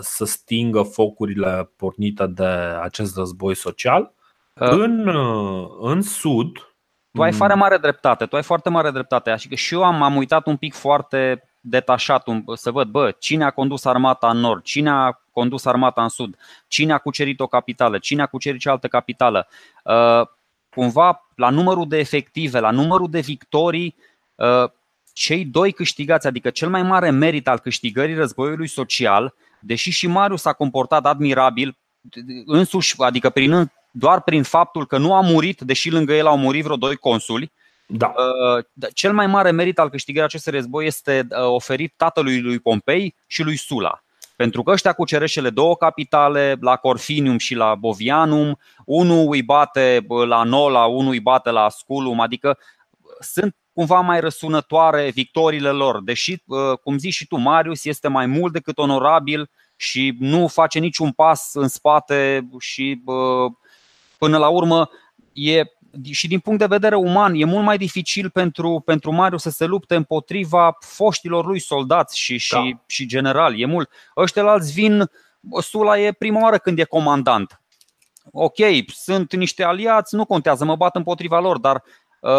să stingă focurile pornite de acest război social. Uh. În, în sud. Tu ai foarte mare dreptate, tu ai foarte mare dreptate. Așa că și eu am, am uitat un pic foarte detașat, să văd, bă, cine a condus armata în nord, cine a condus armata în sud, cine a cucerit o capitală, cine a cucerit cealaltă capitală. Uh, cumva, la numărul de efective, la numărul de victorii, uh, cei doi câștigați, adică cel mai mare merit al câștigării războiului social, deși și Marius s-a comportat admirabil, însuși, adică prin, doar prin faptul că nu a murit, deși lângă el au murit vreo doi consuli, da. Uh, da. Cel mai mare merit al câștigării acestui război este uh, oferit tatălui lui Pompei și lui Sula. Pentru că ăștia cuceresc cele două capitale, la Corfinium și la Bovianum, unul îi bate la Nola, unul îi bate la Asculum, adică sunt cumva mai răsunătoare victoriile lor, deși, uh, cum zici și tu, Marius este mai mult decât onorabil și nu face niciun pas în spate și până la urmă e și din punct de vedere uman e mult mai dificil pentru, pentru Marius să se lupte împotriva foștilor lui soldați și, și, da. și generali. E mult. Ăștia alți vin, Sula e prima oară când e comandant. Ok, sunt niște aliați, nu contează, mă bat împotriva lor, dar uh,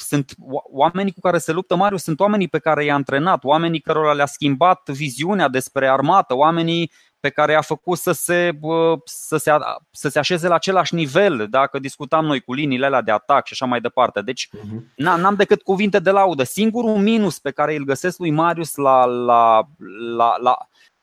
sunt oamenii cu care se luptă Marius, sunt oamenii pe care i-a antrenat, oamenii cărora le-a schimbat viziunea despre armată, oamenii pe care a făcut să se, să se, să se așeze la același nivel, dacă discutam noi cu liniile alea de atac și așa mai departe. Deci uh-huh. n-am decât cuvinte de laudă. Singurul minus pe care îl găsesc lui Marius la, la, la, la,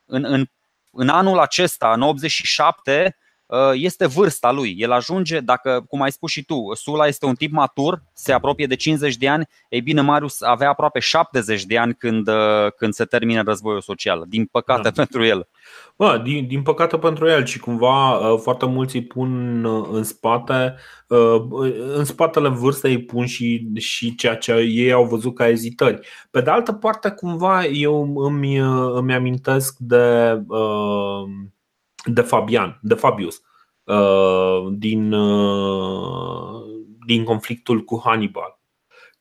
în, în, în anul acesta, în 87, Uh, este vârsta lui. El ajunge, dacă, cum ai spus și tu, Sula este un tip matur, se apropie de 50 de ani, ei bine, Marius avea aproape 70 de ani când, uh, când se termină războiul social. Din păcate da. pentru el. Bă, din, din păcate pentru el și cumva uh, foarte mulți îi pun în spate, în spatele vârstei îi pun și, și ceea ce ei au văzut ca ezitări. Pe de altă parte, cumva eu îmi, îmi amintesc de de Fabian, de Fabius, uh, din, uh, din conflictul cu Hannibal,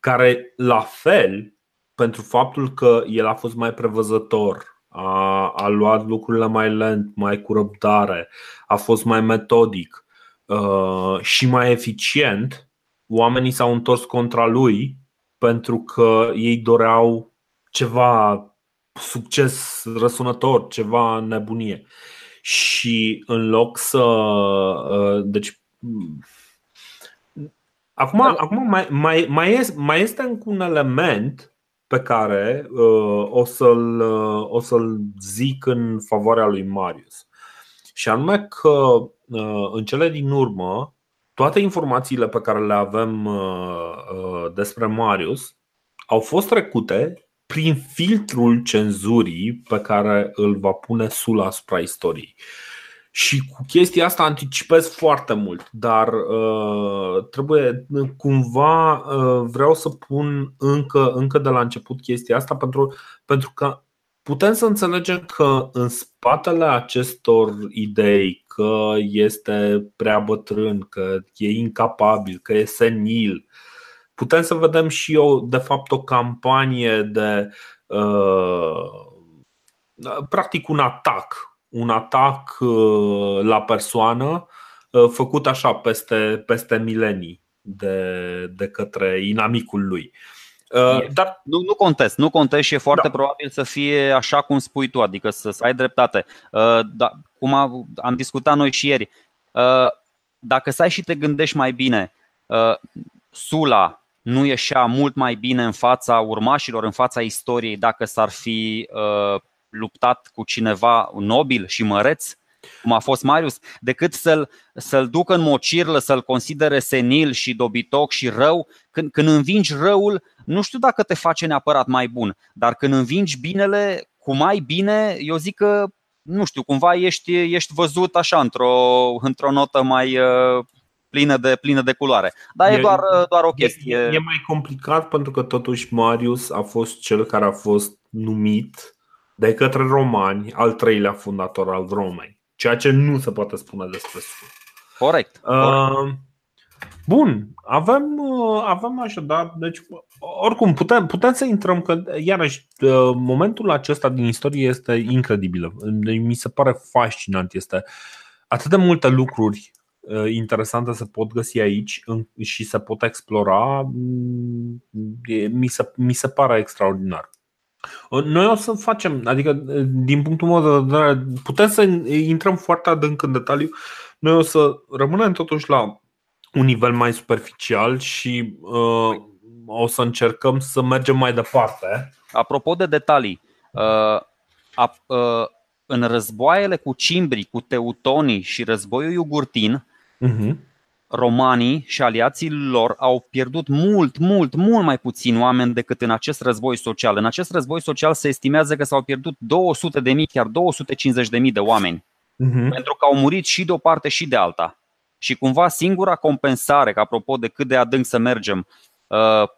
care la fel, pentru faptul că el a fost mai prevăzător, a, a luat lucrurile mai lent, mai cu răbdare, a fost mai metodic uh, și mai eficient, oamenii s-au întors contra lui pentru că ei doreau ceva succes răsunător, ceva nebunie și în loc să. Uh, deci. Acum, da. acum mai, mai, mai, este, mai este încă un element pe care uh, o, să-l, uh, o să-l zic în favoarea lui Marius. Și anume că uh, în cele din urmă, toate informațiile pe care le avem uh, uh, despre Marius au fost trecute prin filtrul cenzurii pe care îl va pune Sula asupra istoriei. Și cu chestia asta anticipez foarte mult, dar uh, trebuie cumva uh, vreau să pun încă, încă de la început chestia asta pentru, pentru că putem să înțelegem că în spatele acestor idei că este prea bătrân, că e incapabil, că e senil, putem să vedem și o, de fapt o campanie de uh, practic un atac, un atac uh, la persoană uh, făcut așa peste, peste milenii de, de către inamicul lui. Uh, dar nu, nu contest, nu contest și e foarte da. probabil să fie așa cum spui tu, adică să, să ai dreptate. Uh, da, cum a, am discutat noi și ieri, uh, dacă stai și te gândești mai bine, uh, Sula, nu ieșea mult mai bine în fața urmașilor, în fața istoriei, dacă s-ar fi uh, luptat cu cineva nobil și măreț, cum a fost Marius, decât să-l, să-l ducă în mocirlă, să-l considere senil și dobitoc și rău. Când, când învingi răul, nu știu dacă te face neapărat mai bun, dar când învingi binele cu mai bine, eu zic că nu știu, cumva ești, ești văzut așa într-o, într-o notă mai, uh, plină de, plină de culoare. Dar e, e doar, doar o chestie. E, e mai complicat pentru că totuși Marius a fost cel care a fost numit de către romani al treilea fundator al Romei, ceea ce nu se poate spune despre Sfânt. Corect. Uh, bun, avem, uh, avem așadar, deci oricum putem, putem să intrăm că iarăși uh, momentul acesta din istorie este incredibil. Mi se pare fascinant, este atât de multe lucruri Uh, interesante se pot găsi aici și se pot explora, mm, mi se, mi se pare extraordinar. Noi o să facem, adică din punctul meu de vedere, putem să intrăm foarte adânc în detaliu. Noi o să rămânem totuși la un nivel mai superficial și uh, o să încercăm să mergem mai departe. Apropo de detalii, uh, uh, în războaiele cu cimbrii, cu teutonii și războiul iugurtin, uh-huh. romanii și aliații lor au pierdut mult, mult, mult mai puțin oameni decât în acest război social. În acest război social se estimează că s-au pierdut 200 de mii, chiar 250 de mii de oameni. Uh-huh. Pentru că au murit și de o parte și de alta. Și cumva singura compensare, că apropo de cât de adânc să mergem, uh,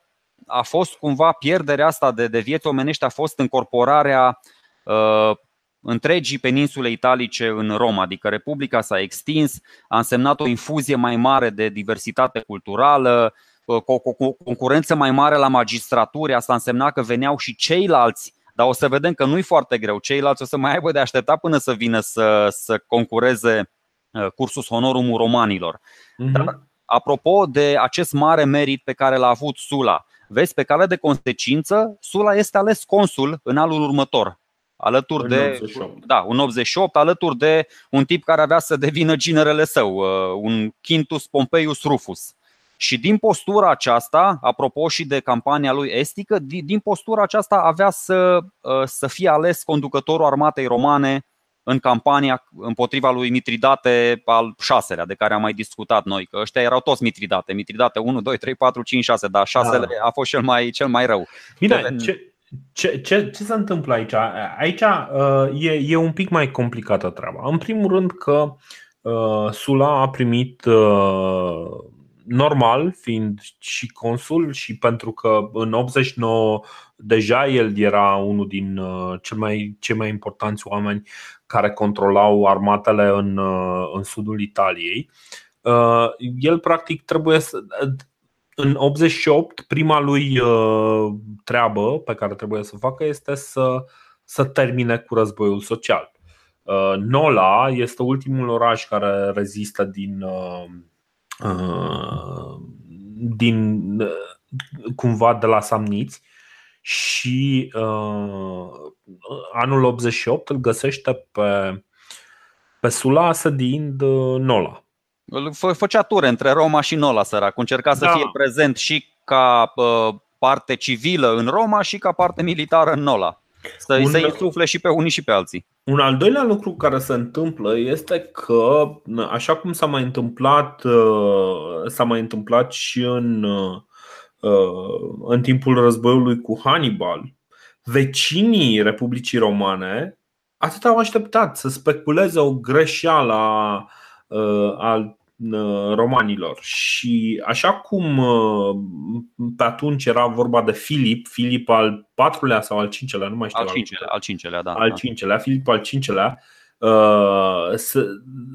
a fost cumva pierderea asta de, de vieți omenești, a fost încorporarea uh, întregii peninsule italice în Roma, adică Republica s-a extins, a însemnat o infuzie mai mare de diversitate culturală, uh, cu o concurență mai mare la magistraturi, asta însemna că veneau și ceilalți dar o să vedem că nu-i foarte greu. Ceilalți o să mai aibă de aștepta până să vină să, să concureze uh, cursus honorum romanilor. Uh-huh. Dar apropo de acest mare merit pe care l-a avut Sula, vezi, pe cale de consecință, Sula este ales consul în anul următor. Alături în de 88. Da, un 88, alături de un tip care avea să devină ginerele său, uh, un Quintus Pompeius Rufus. Și din postura aceasta, apropo și de campania lui estică, din postura aceasta avea să, uh, să fie ales conducătorul armatei romane în campania împotriva lui Mitridate al șaselea, de care am mai discutat noi, că ăștia erau toți Mitridate, Mitridate 1, 2, 3, 4, 5, 6, dar șasele da. a fost cel mai, cel mai rău. Bine, ce, ce, ce, ce se întâmplă aici? Aici uh, e, e un pic mai complicată treaba. În primul rând că uh, Sula a primit uh, normal, fiind și consul și pentru că în 89 deja el era unul din uh, cei mai, cei mai importanți oameni care controlau armatele în, uh, în sudul Italiei. Uh, el practic trebuie să. În 88, prima lui treabă pe care trebuie să o facă este să, să termine cu războiul social. Nola este ultimul oraș care rezistă din Uh, din uh, cumva de la Samniți și uh, anul 88 îl găsește pe, pe Sula sădind uh, Nola. Făcea ture între Roma și Nola, sărac. Încerca să da. fie prezent și ca uh, parte civilă în Roma și ca parte militară în Nola. Să-i, un, să insufle și pe unii și pe alții. Un al doilea lucru care se întâmplă este că, așa cum s-a mai întâmplat, uh, s-a mai întâmplat și în, uh, în timpul războiului cu Hannibal, vecinii Republicii Romane atât au așteptat să speculeze o greșeală a, uh, a Uh, romanilor. Și așa cum uh, pe atunci era vorba de Filip, Filip al patrulea sau al cincelea, nu mai știu. Al cincelea, al cincelea, da. Al cincelea, Filip al cincelea, uh, să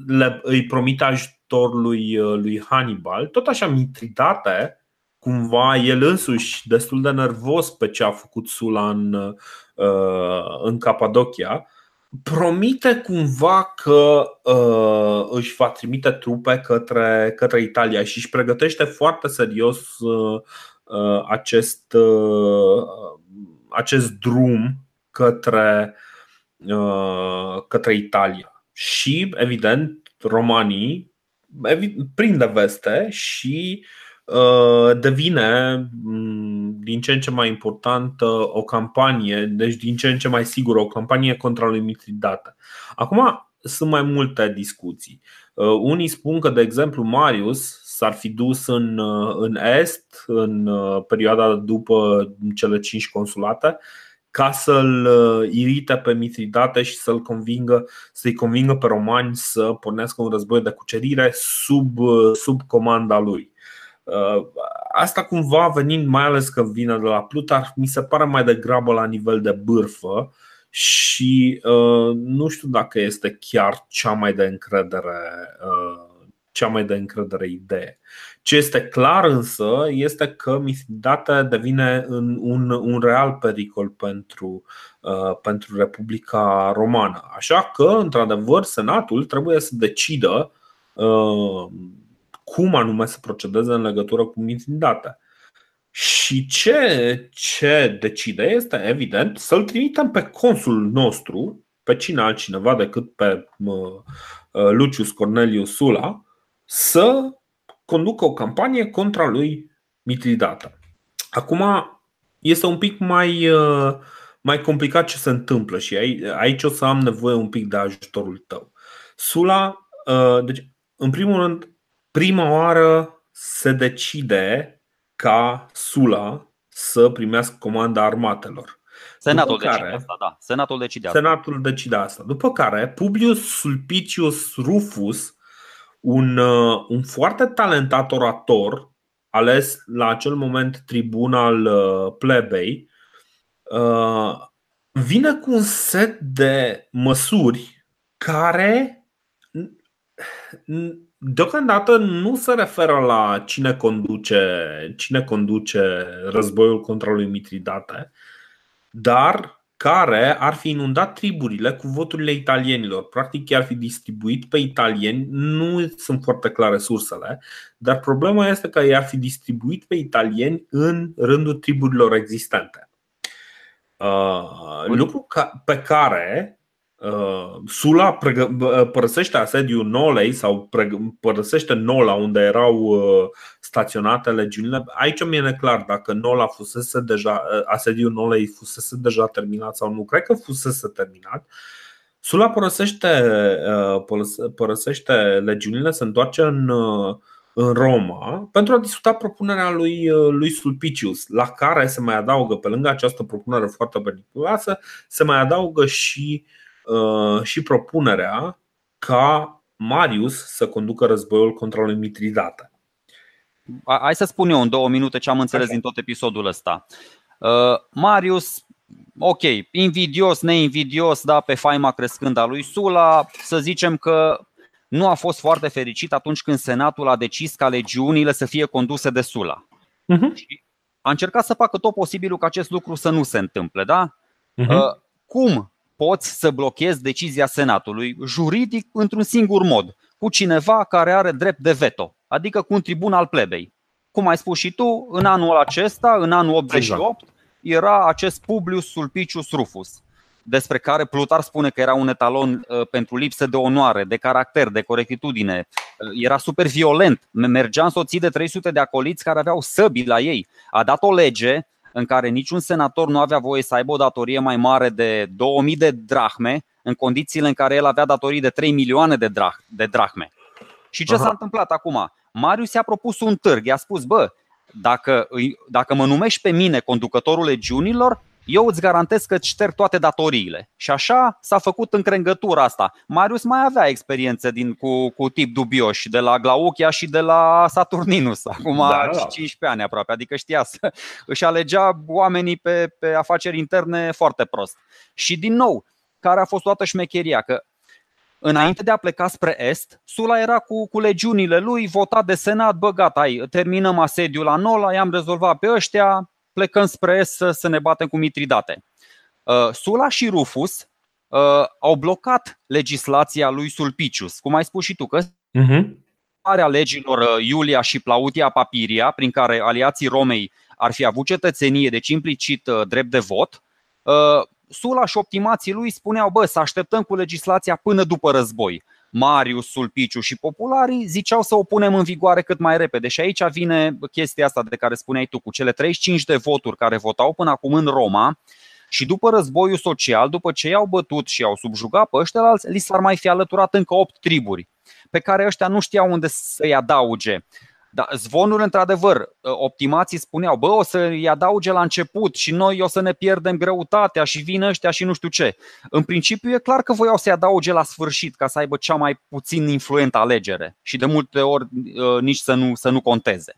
le, îi promite ajutor lui, lui Hannibal. Tot așa Mitridate, cumva el însuși destul de nervos pe ce a făcut Sula în, în Capadocia, promite cumva că uh, își va trimite trupe către, către Italia și își pregătește foarte serios uh, uh, acest, uh, acest drum către, uh, către Italia. Și, evident, romanii prinde veste și uh, devine din ce în ce mai importantă o campanie, deci din ce în ce mai sigură o campanie contra lui Mitridate. Acum sunt mai multe discuții. Uh, unii spun că, de exemplu, Marius s-ar fi dus în, uh, în Est în uh, perioada după cele cinci consulate ca să-l irite pe Mitridate și să-l convingă, să-i convingă pe romani să pornească un război de cucerire sub, sub comanda lui. Uh, asta cumva venind mai ales că vine de la Plutar, mi se pare mai degrabă la nivel de bârfă și uh, nu știu dacă este chiar cea mai de încredere uh, cea mai de încredere idee. Ce este clar însă este că Mithridate devine un, un real pericol pentru, uh, pentru Republica Romană. Așa că, într-adevăr, Senatul trebuie să decidă uh, cum anume să procedeze în legătură cu Mitridate. Și ce, ce decide este, evident, să-l trimitem pe consul nostru, pe cine altcineva decât pe uh, Lucius Cornelius Sula, să conducă o campanie contra lui Mitridata. Acum este un pic mai, uh, mai complicat ce se întâmplă și aici o să am nevoie un pic de ajutorul tău. Sula, uh, deci, în primul rând, prima oară se decide ca Sula să primească comanda armatelor. Senatul care, decide asta, da. Senatul decide asta. Senatul decide asta. După care Publius Sulpicius Rufus, un, uh, un foarte talentat orator, ales la acel moment tribun al uh, plebei, uh, vine cu un set de măsuri care deocamdată nu se referă la cine conduce, cine conduce războiul contra lui Mitridate, dar care ar fi inundat triburile cu voturile italienilor. Practic ar fi distribuit pe italieni, nu sunt foarte clare sursele, dar problema este că i-ar fi distribuit pe italieni în rândul triburilor existente. Uh, lucru ca, pe care Uh, Sula uh, părăsește asediul Nolei sau părăsește Nola unde erau uh, staționate legiunile. Aici mi-e neclar dacă Nola fusese deja, asediul Nolei fusese deja terminat sau nu. Cred că fusese terminat. Sula părăsește, părăsește legiunile, se întoarce în, în Roma pentru a discuta propunerea lui, lui Sulpicius, la care se mai adaugă, pe lângă această propunere foarte periculoasă, se mai adaugă și uh, Uh, și propunerea ca Marius să conducă războiul contra lui Mitridate. Hai să spun eu în două minute ce am înțeles okay. din tot episodul ăsta. Uh, Marius, ok, invidios, neinvidios, da, pe faima crescând a lui Sula, să zicem că nu a fost foarte fericit atunci când Senatul a decis ca legiunile să fie conduse de Sula. Uh-huh. a încercat să facă tot posibilul ca acest lucru să nu se întâmple, da? Uh-huh. Cum poți să blochezi decizia Senatului juridic într-un singur mod, cu cineva care are drept de veto, adică cu un tribun al plebei. Cum ai spus și tu, în anul acesta, în anul 88, exact. era acest Publius Sulpicius Rufus, despre care Plutar spune că era un etalon uh, pentru lipsă de onoare, de caracter, de corectitudine. Uh, era super violent, mergea însoțit de 300 de acoliți care aveau săbi la ei. A dat o lege în care niciun senator nu avea voie să aibă o datorie mai mare de 2000 de drahme, în condițiile în care el avea datorii de 3 milioane de, drah- de drahme. Și ce Aha. s-a întâmplat acum? Marius i-a propus un târg, i-a spus, bă, dacă, dacă mă numești pe mine conducătorul legiunilor, eu îți garantez că îți șterg toate datoriile. Și așa s-a făcut încrengătura asta. Marius mai avea experiențe din, cu, cu tip dubioși, de la Glauchia și de la Saturninus, acum da, da. 15 ani aproape, adică știa să își alegea oamenii pe, pe afaceri interne foarte prost. Și din nou, care a fost toată șmecheria? Că Înainte de a pleca spre est, Sula era cu, cu legiunile lui, votat de senat, bă, gata, ai, terminăm asediul la Nola, i-am rezolvat pe ăștia, plecăm spre est să, să ne batem cu Mitridate. Uh, Sula și Rufus uh, au blocat legislația lui Sulpicius, cum ai spus și tu, că uh-huh. are legilor uh, Iulia și Plautia Papiria, prin care aliații Romei ar fi avut cetățenie, deci implicit drept de vot, Sula și optimații lui spuneau, bă, să așteptăm cu legislația până după război. Marius, Sulpiciu și popularii ziceau să o punem în vigoare cât mai repede. Și aici vine chestia asta de care spuneai tu, cu cele 35 de voturi care votau până acum în Roma, și după războiul social, după ce i-au bătut și au subjugat pe ăștia, li s-ar mai fi alăturat încă 8 triburi, pe care ăștia nu știau unde să-i adauge. Da, zvonul, într-adevăr, ă, optimații spuneau, bă, o să-i adauge la început și noi o să ne pierdem greutatea și vin ăștia și nu știu ce. În principiu e clar că voiau să-i adauge la sfârșit ca să aibă cea mai puțin influentă alegere și de multe ori ă, nici să nu, să nu conteze.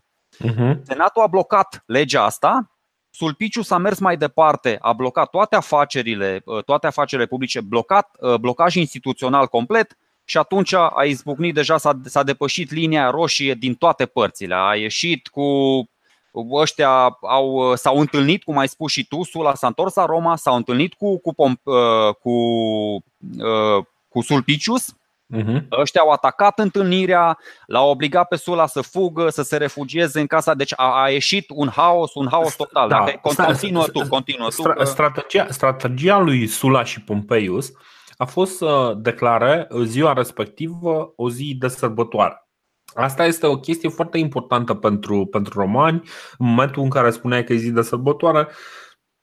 Uh-huh. Senatul a blocat legea asta, Sulpiciu s-a mers mai departe, a blocat toate afacerile, ă, toate afacerile publice, blocat, blocaj instituțional complet, și atunci a izbucnit deja, s-a, s-a depășit linia roșie din toate părțile. A ieșit cu ăștia au, s-au întâlnit, cum ai spus și tu, Sula s-a întors la Roma, s-au întâlnit cu, cu, cu, uh, cu, uh, cu Sulpicius Uh-huh. Ăștia au atacat întâlnirea, l-au obligat pe Sula să fugă, să se refugieze în casa. Deci a, a ieșit un haos, un haos total. Da. Dacă continuă tu, continuă tu. Că... Strategia, strategia lui Sula și Pompeius a fost să declare ziua respectivă o zi de sărbătoare. Asta este o chestie foarte importantă pentru, pentru romani. În momentul în care spuneai că e zi de sărbătoare,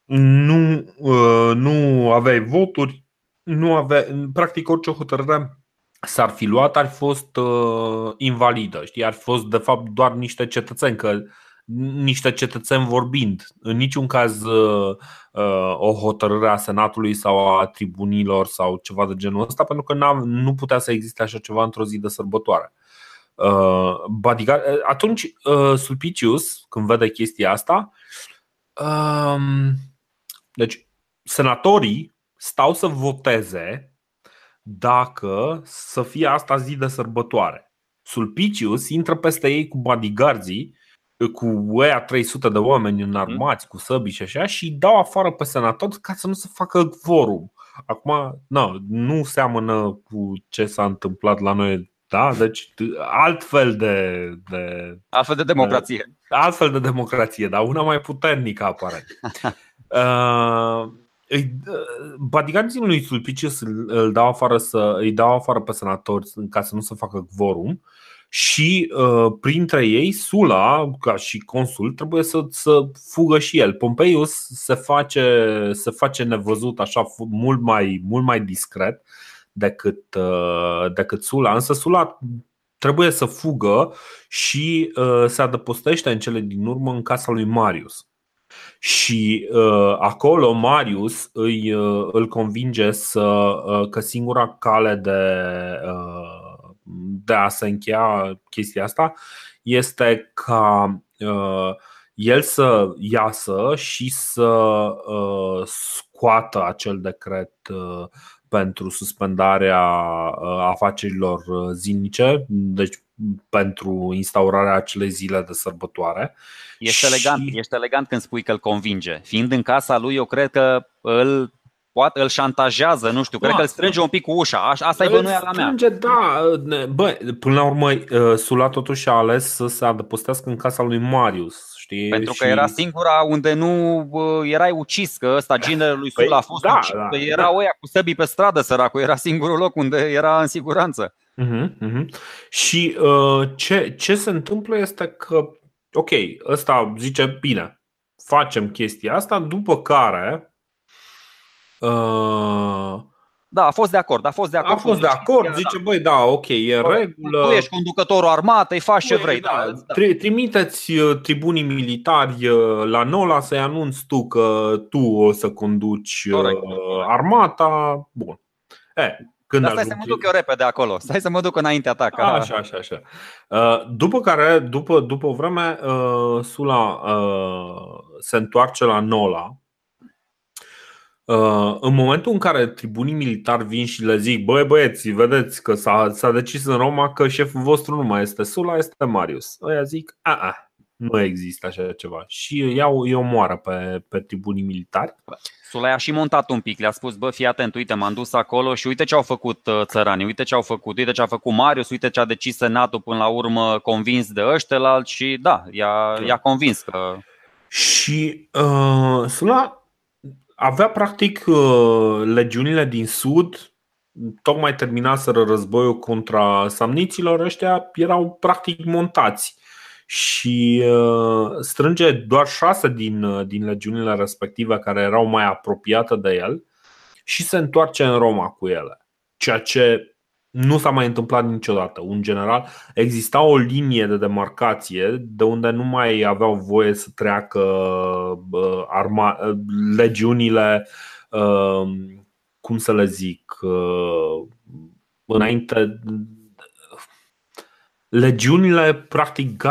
nu, uh, nu aveai voturi, nu aveai, practic orice hotărâre s-ar fi luat, ar fi fost uh, invalidă, știi? ar fi fost de fapt doar niște cetățeni, că niște cetățeni vorbind. În niciun caz uh, uh, o hotărâre a Senatului sau a tribunilor sau ceva de genul ăsta, pentru că nu putea să existe așa ceva într-o zi de sărbătoare. Uh, bodyguard, uh, atunci uh, Sulpicius, când vede chestia asta, uh, deci senatorii stau să voteze dacă să fie asta zi de sărbătoare. Sulpicius intră peste ei cu bodyguardzii, cu ea 300 de oameni înarmați, cu săbi și așa, și dau afară pe senator ca să nu se facă quorum. Acum, na, nu seamănă cu ce s-a întâmplat la noi da? Deci altfel de, de Altfel de democrație. De, altfel de democrație, dar una mai puternică aparent. uh, Bodyguardii lui Sulpicius îl dau afară să, îi dau afară pe senatori ca să nu se facă quorum și uh, printre ei Sula, ca și consul, trebuie să, să fugă și el. Pompeius se face, se face nevăzut așa mult mai, mult mai discret decât, uh, decât Sula, însă Sula trebuie să fugă și uh, se adăpostește în cele din urmă în casa lui Marius. Și uh, acolo Marius îi, uh, îl convinge să, uh, că singura cale de, uh, de a se încheia chestia asta este ca uh, el să iasă și să uh, scoată acel decret uh, pentru suspendarea uh, afacerilor uh, zilnice, deci pentru instaurarea acelei zile de sărbătoare. Este elegant, și... este elegant când spui că îl convinge. Fiind în casa lui, eu cred că îl poate îl șantajează, nu știu, da, cred că îl strânge un pic cu ușa. Asta e bănuiala mea. Da, bă, până la urmă uh, Sula totuși a ales să se adăpostească în casa lui Marius știi? Pentru că și... era singura unde nu erai ucis, că ăsta, ginerele lui Sula păi, a fost da, ucis, da, era da. oia cu săbii pe stradă, săracul, era singurul loc unde era în siguranță. Uh-huh, uh-huh. Și uh, ce, ce se întâmplă este că, ok, ăsta zice, bine, facem chestia asta, după care uh, da, a fost de acord. A fost de acord, a fost de acord zice, da. băi, da, ok, e în regulă. Tu ești conducătorul armatei, faci băi, ce vrei. Da, da. Trimiteți uh, tribunii militari uh, la Nola să-i anunți tu că tu o să conduci uh, Corect. armata. Bun. E, când Dar stai să mă duc eu repede acolo. Stai să mă duc înaintea ta. Ca... Așa, așa, așa. După care, după, după o vreme, Sula se întoarce la Nola Uh, în momentul în care tribunii militari vin și le zic Băi băieți, vedeți că s-a, s-a decis în Roma că șeful vostru nu mai este Sula, este Marius. Ăia zic, a, a nu există așa ceva. Și iau, îi omoară pe, pe tribunii militari. Sula i-a și montat un pic, le-a spus, bă, fii atent, uite, m-am dus acolo și uite ce au făcut uh, țăranii, uite ce au făcut, uite ce a făcut Marius, uite ce a decis Senatul până la urmă convins de ăștia și da, i-a, i-a convins că... Și uh, Sula avea practic uh, legiunile din sud tocmai terminaseră războiul contra samniților, ăștia erau practic montați și uh, strânge doar șase din, uh, din legiunile respective care erau mai apropiate de el și se întoarce în Roma cu ele. Ceea ce nu s-a mai întâmplat niciodată. Un general, exista o linie de demarcație de unde nu mai aveau voie să treacă uh, arma, uh, legiunile, uh, cum să le zic, uh, înainte. Legiunile practic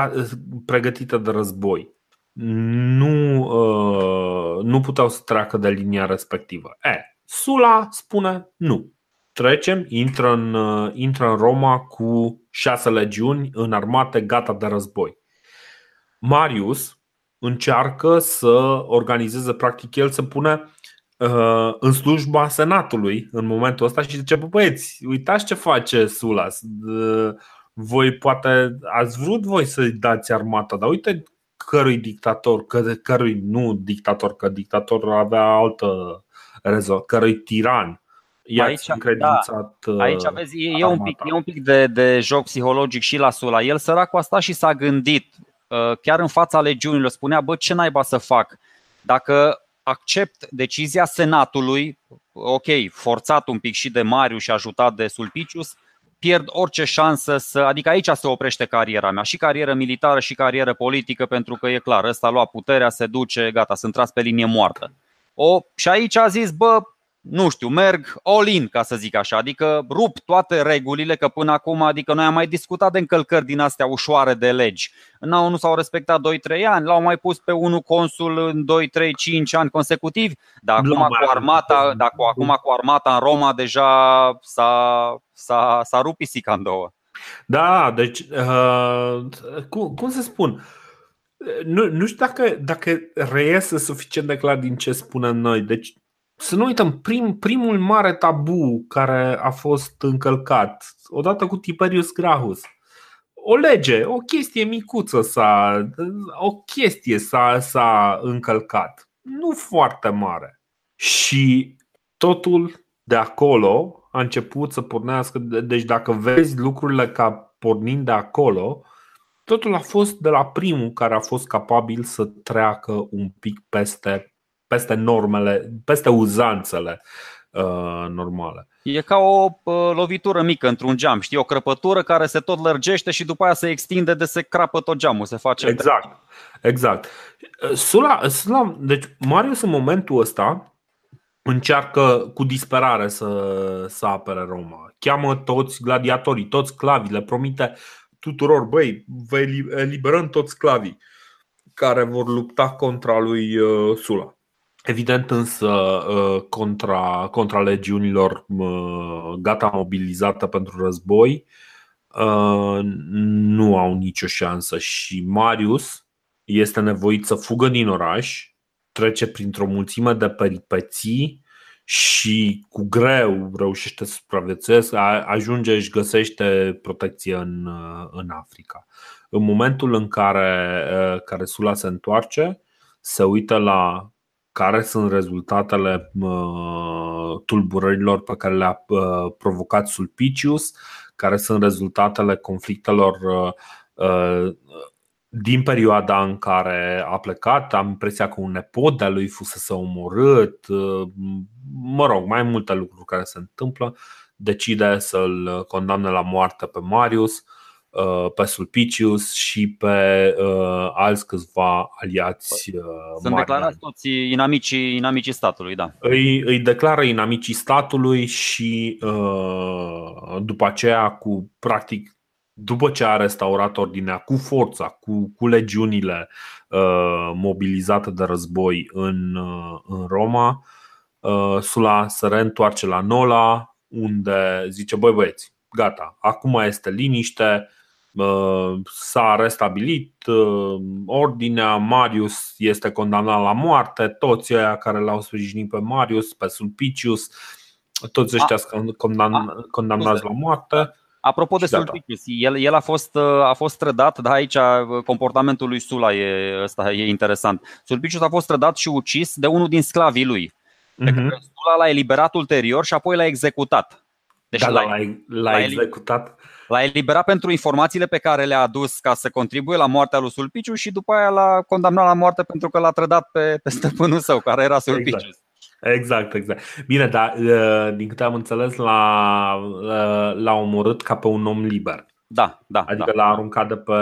pregătite de război nu, uh, nu puteau să treacă de linia respectivă. E, Sula spune nu Trecem, intră în, uh, intră în Roma cu șase legiuni în armate gata de război. Marius încearcă să organizeze, practic el să pune uh, în slujba Senatului în momentul ăsta și zice, băieți, uitați ce face Sula. Voi poate ați vrut voi să-i dați armata, dar uite cărui dictator, că, cărui nu dictator, că dictator avea altă rezon, cărui tiran aici, da, aici vezi, e, e, un pic, e un pic de, de joc psihologic și la Sula. El săracul a stat și s-a gândit uh, chiar în fața legiunilor, spunea, bă, ce naiba să fac? Dacă accept decizia Senatului, ok, forțat un pic și de Mariu și ajutat de Sulpicius, pierd orice șansă să. Adică aici se oprește cariera mea, și carieră militară și carieră politică, pentru că e clar, ăsta a luat puterea, se duce, gata, sunt tras pe linie moartă. O, și aici a zis, bă, nu știu, merg all-in, ca să zic așa, adică rup toate regulile, că până acum, adică noi am mai discutat de încălcări din astea ușoare de legi. N-au, nu s-au respectat 2-3 ani, l-au mai pus pe unul consul în 2, 3, 5 ani consecutivi, dar acum cu armata, dacă acum cu armata în Roma deja s-a, s-a, s-a rupt pisica în două. Da, deci, uh, cum, cum să spun, nu, nu știu dacă, dacă reiese suficient de clar din ce spunem noi. Deci, să nu uităm, prim, primul mare tabu care a fost încălcat, odată cu Tiberius Grahus, o lege, o chestie micuță s-a, o chestie s-a, s-a încălcat, nu foarte mare. Și totul de acolo a început să pornească, deci dacă vezi lucrurile ca pornind de acolo, totul a fost de la primul care a fost capabil să treacă un pic peste peste normele, peste uzanțele uh, normale. E ca o uh, lovitură mică într-un geam, știi, o crăpătură care se tot lărgește și după aia se extinde de se crapă tot geamul, se face. Exact. De... Exact. Sula, Sula, deci Marius în momentul ăsta încearcă cu disperare să, să apere Roma. Cheamă toți gladiatorii, toți clavii, le promite tuturor, băi, vă eliberăm toți clavii care vor lupta contra lui uh, Sula. Evident însă uh, contra, contra legiunilor uh, gata mobilizată pentru război uh, nu au nicio șansă și Marius este nevoit să fugă din oraș, trece printr-o mulțime de peripeții și cu greu reușește să supraviețuiesc, ajunge și găsește protecție în, în Africa. În momentul în care, care Sula se întoarce, se uită la care sunt rezultatele tulburărilor pe care le-a provocat Sulpicius, care sunt rezultatele conflictelor din perioada în care a plecat. Am impresia că un nepot de-a lui fusese omorât, mă rog, mai multe lucruri care se întâmplă. Decide să-l condamne la moarte pe Marius Uh, pe Sulpicius și pe uh, alți câțiva aliați uh, Sunt declarați toți inamicii, inamicii statului, da. Îi, îi declară inamicii statului și uh, după aceea, cu practic, după ce a restaurat ordinea cu forța, cu, cu legiunile uh, mobilizate de război în, uh, în Roma, uh, Sula se reîntoarce la Nola, unde zice: Băi, băieți, gata, acum este liniște, s-a restabilit uh, ordinea, Marius este condamnat la moarte, toți aia care l-au sprijinit pe Marius, pe Sulpicius, toți ăștia sunt condamn, condamnați la moarte. Apropo de Sulpicius, el, el a, fost, uh, a fost trădat, dar aici uh, comportamentul lui Sula e, ăsta e interesant. Sulpicius a fost trădat și ucis de unul din sclavii lui. Uh-huh. Sula l-a eliberat ulterior și apoi l-a executat. Deci da, l-a, l-a, l-a executat L-a eliberat pentru informațiile pe care le-a adus ca să contribuie la moartea lui Sulpiciu și după aia l-a condamnat la moarte pentru că l-a trădat pe, pe stăpânul său, care era Sulpiciu. Exact. Exact, exact. Bine, dar uh, din câte am înțeles, l-a, uh, l-a omorât ca pe un om liber. Da, da. Adică da. l-a aruncat de pe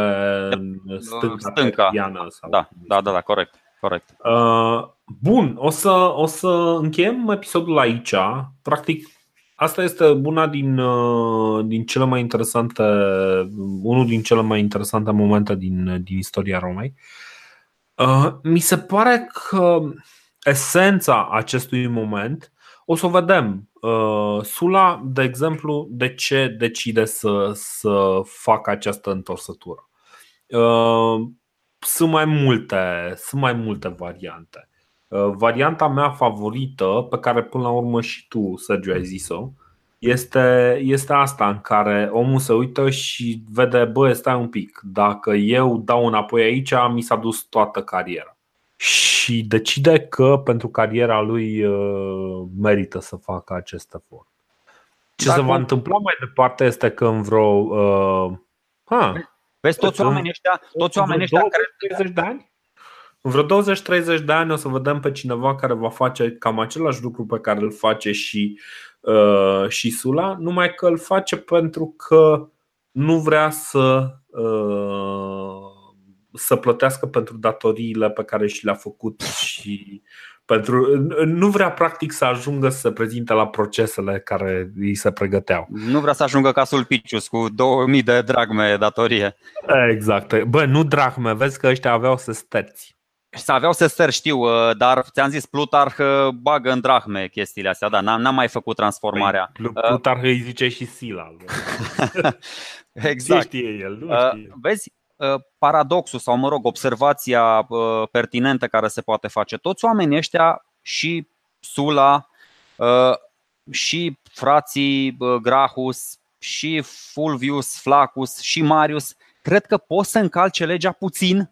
stânca, stânca. sau da, da, da, da, corect. corect. Uh, bun, o să, o să încheiem episodul aici. Practic, Asta este una din, uh, din cele mai interesante, unul din cele mai interesante momente din, din istoria Romei. Uh, mi se pare că esența acestui moment o să o vedem. Uh, Sula, de exemplu, de ce decide să, să facă această întorsătură? Sunt mai multe, sunt mai multe variante. Varianta mea favorită, pe care până la urmă și tu, Sergio, ai zis-o, este, este asta în care omul se uită și vede, bă, stai un pic, dacă eu dau înapoi aici, mi s-a dus toată cariera. Și decide că pentru cariera lui uh, merită să facă acest efort. Ce dacă... se va întâmpla mai departe este că în vreo. Uh, ha, Vezi, toți oamenii ăștia, toți oamenii ăștia 30 de ani? În vreo 20-30 de ani o să vedem pe cineva care va face cam același lucru pe care îl face și Uh, și Sula, numai că îl face pentru că nu vrea să uh, să plătească pentru datoriile pe care și le-a făcut și pentru, nu vrea practic să ajungă să se prezinte la procesele care îi se pregăteau. Nu vrea să ajungă ca Sulpicius cu 2000 de dragme datorie. Exact. Bă, nu dragme, vezi că ăștia aveau să sterți. Să aveau sesteri, știu, uh, dar ți-am zis, Plutarh uh, bagă în drahme chestiile astea, da, n-am, n-am mai făcut transformarea. Păi, Plutarh îi zice și Sila. exact. știe el, nu uh, știe. Vezi, paradoxul sau, mă rog, observația pertinentă care se poate face. Toți oamenii ăștia și Sula și frații Grahus și Fulvius, Flacus și Marius cred că pot să încalce legea puțin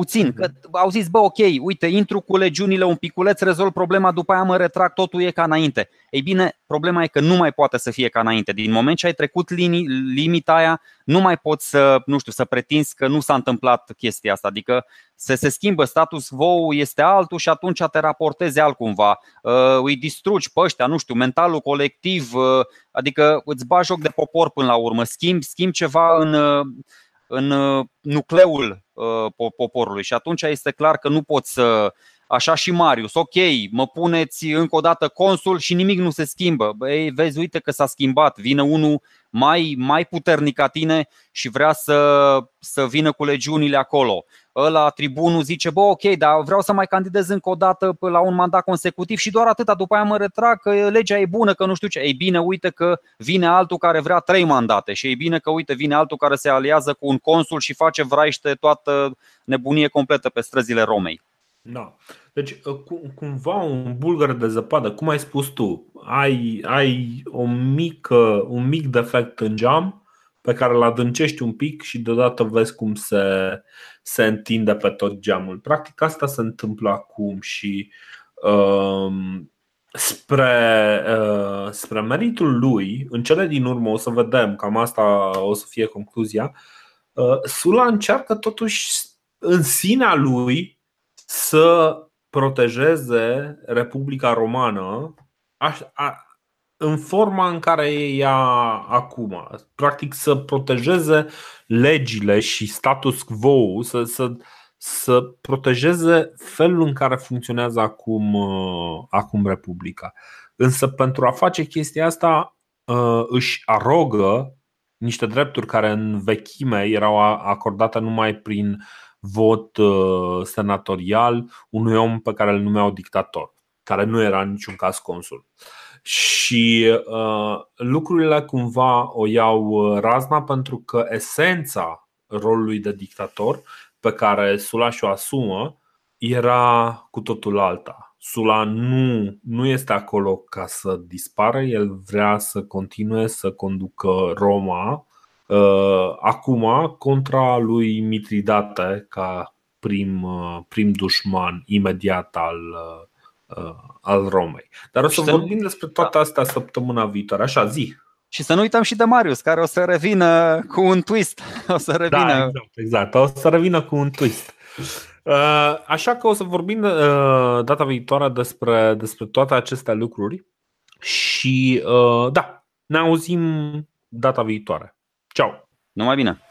puțin. Mhm. Că au zis, bă, ok, uite, intru cu legiunile un piculeț, rezolv problema, după aia mă retrag, totul e ca înainte. Ei bine, problema e că nu mai poate să fie ca înainte. Din moment ce ai trecut linii, limita aia, nu mai poți să, nu știu, să pretinzi că nu s-a întâmplat chestia asta. Adică se, se schimbă status quo este altul și atunci te raportezi altcumva. Uh, îi distrugi pe ăștia, nu știu, mentalul colectiv, uh, adică îți bagi joc de popor până la urmă, schimbi, schimbi ceva în, uh, în uh, nucleul uh, poporului și atunci este clar că nu poți să Așa și Marius, ok, mă puneți încă o dată consul și nimic nu se schimbă. Băi, vezi, uite că s-a schimbat. Vine unul mai, mai puternic ca tine și vrea să, să vină cu legiunile acolo. Ăla, tribunul, zice, bă, ok, dar vreau să mai candidez încă o dată la un mandat consecutiv și doar atâta, după aia mă retrag că legea e bună, că nu știu ce. Ei bine, uite că vine altul care vrea trei mandate și e bine că, uite, vine altul care se aliază cu un consul și face vraiște toată nebunie completă pe străzile Romei. Da. Deci, uh, cumva un bulgăr de zăpadă, cum ai spus tu, ai, ai o mică, un mic defect în geam pe care îl adâncești un pic și deodată vezi cum se, se întinde pe tot geamul. Practic asta se întâmplă acum și um, spre, uh, spre meritul lui, în cele din urmă o să vedem, cam asta o să fie concluzia, uh, Sula încearcă totuși în sinea lui să protejeze Republica Romană în forma în care e ea acum. Practic să protejeze legile și status quo, să, să, să protejeze felul în care funcționează acum, uh, acum Republica. Însă pentru a face chestia asta uh, își arogă niște drepturi care în vechime erau acordate numai prin vot uh, senatorial unui om pe care îl numeau dictator, care nu era în niciun caz consul. Și uh, lucrurile cumva o iau uh, razna pentru că esența rolului de dictator pe care Sula și-o asumă era cu totul alta. Sula nu, nu este acolo ca să dispară, el vrea să continue să conducă Roma Uh, acum contra lui Mitridate ca prim, uh, prim dușman imediat al, uh, al Romei. Dar o să și vorbim despre toate astea săptămâna viitoare. Așa, zi. Și să nu uităm și de Marius, care o să revină cu un twist. O să revină. Da, exact, exact. O să revină cu un twist. Așa că o să vorbim data viitoare despre, despre toate aceste lucruri și da, ne auzim data viitoare. Ciao! Numai bine!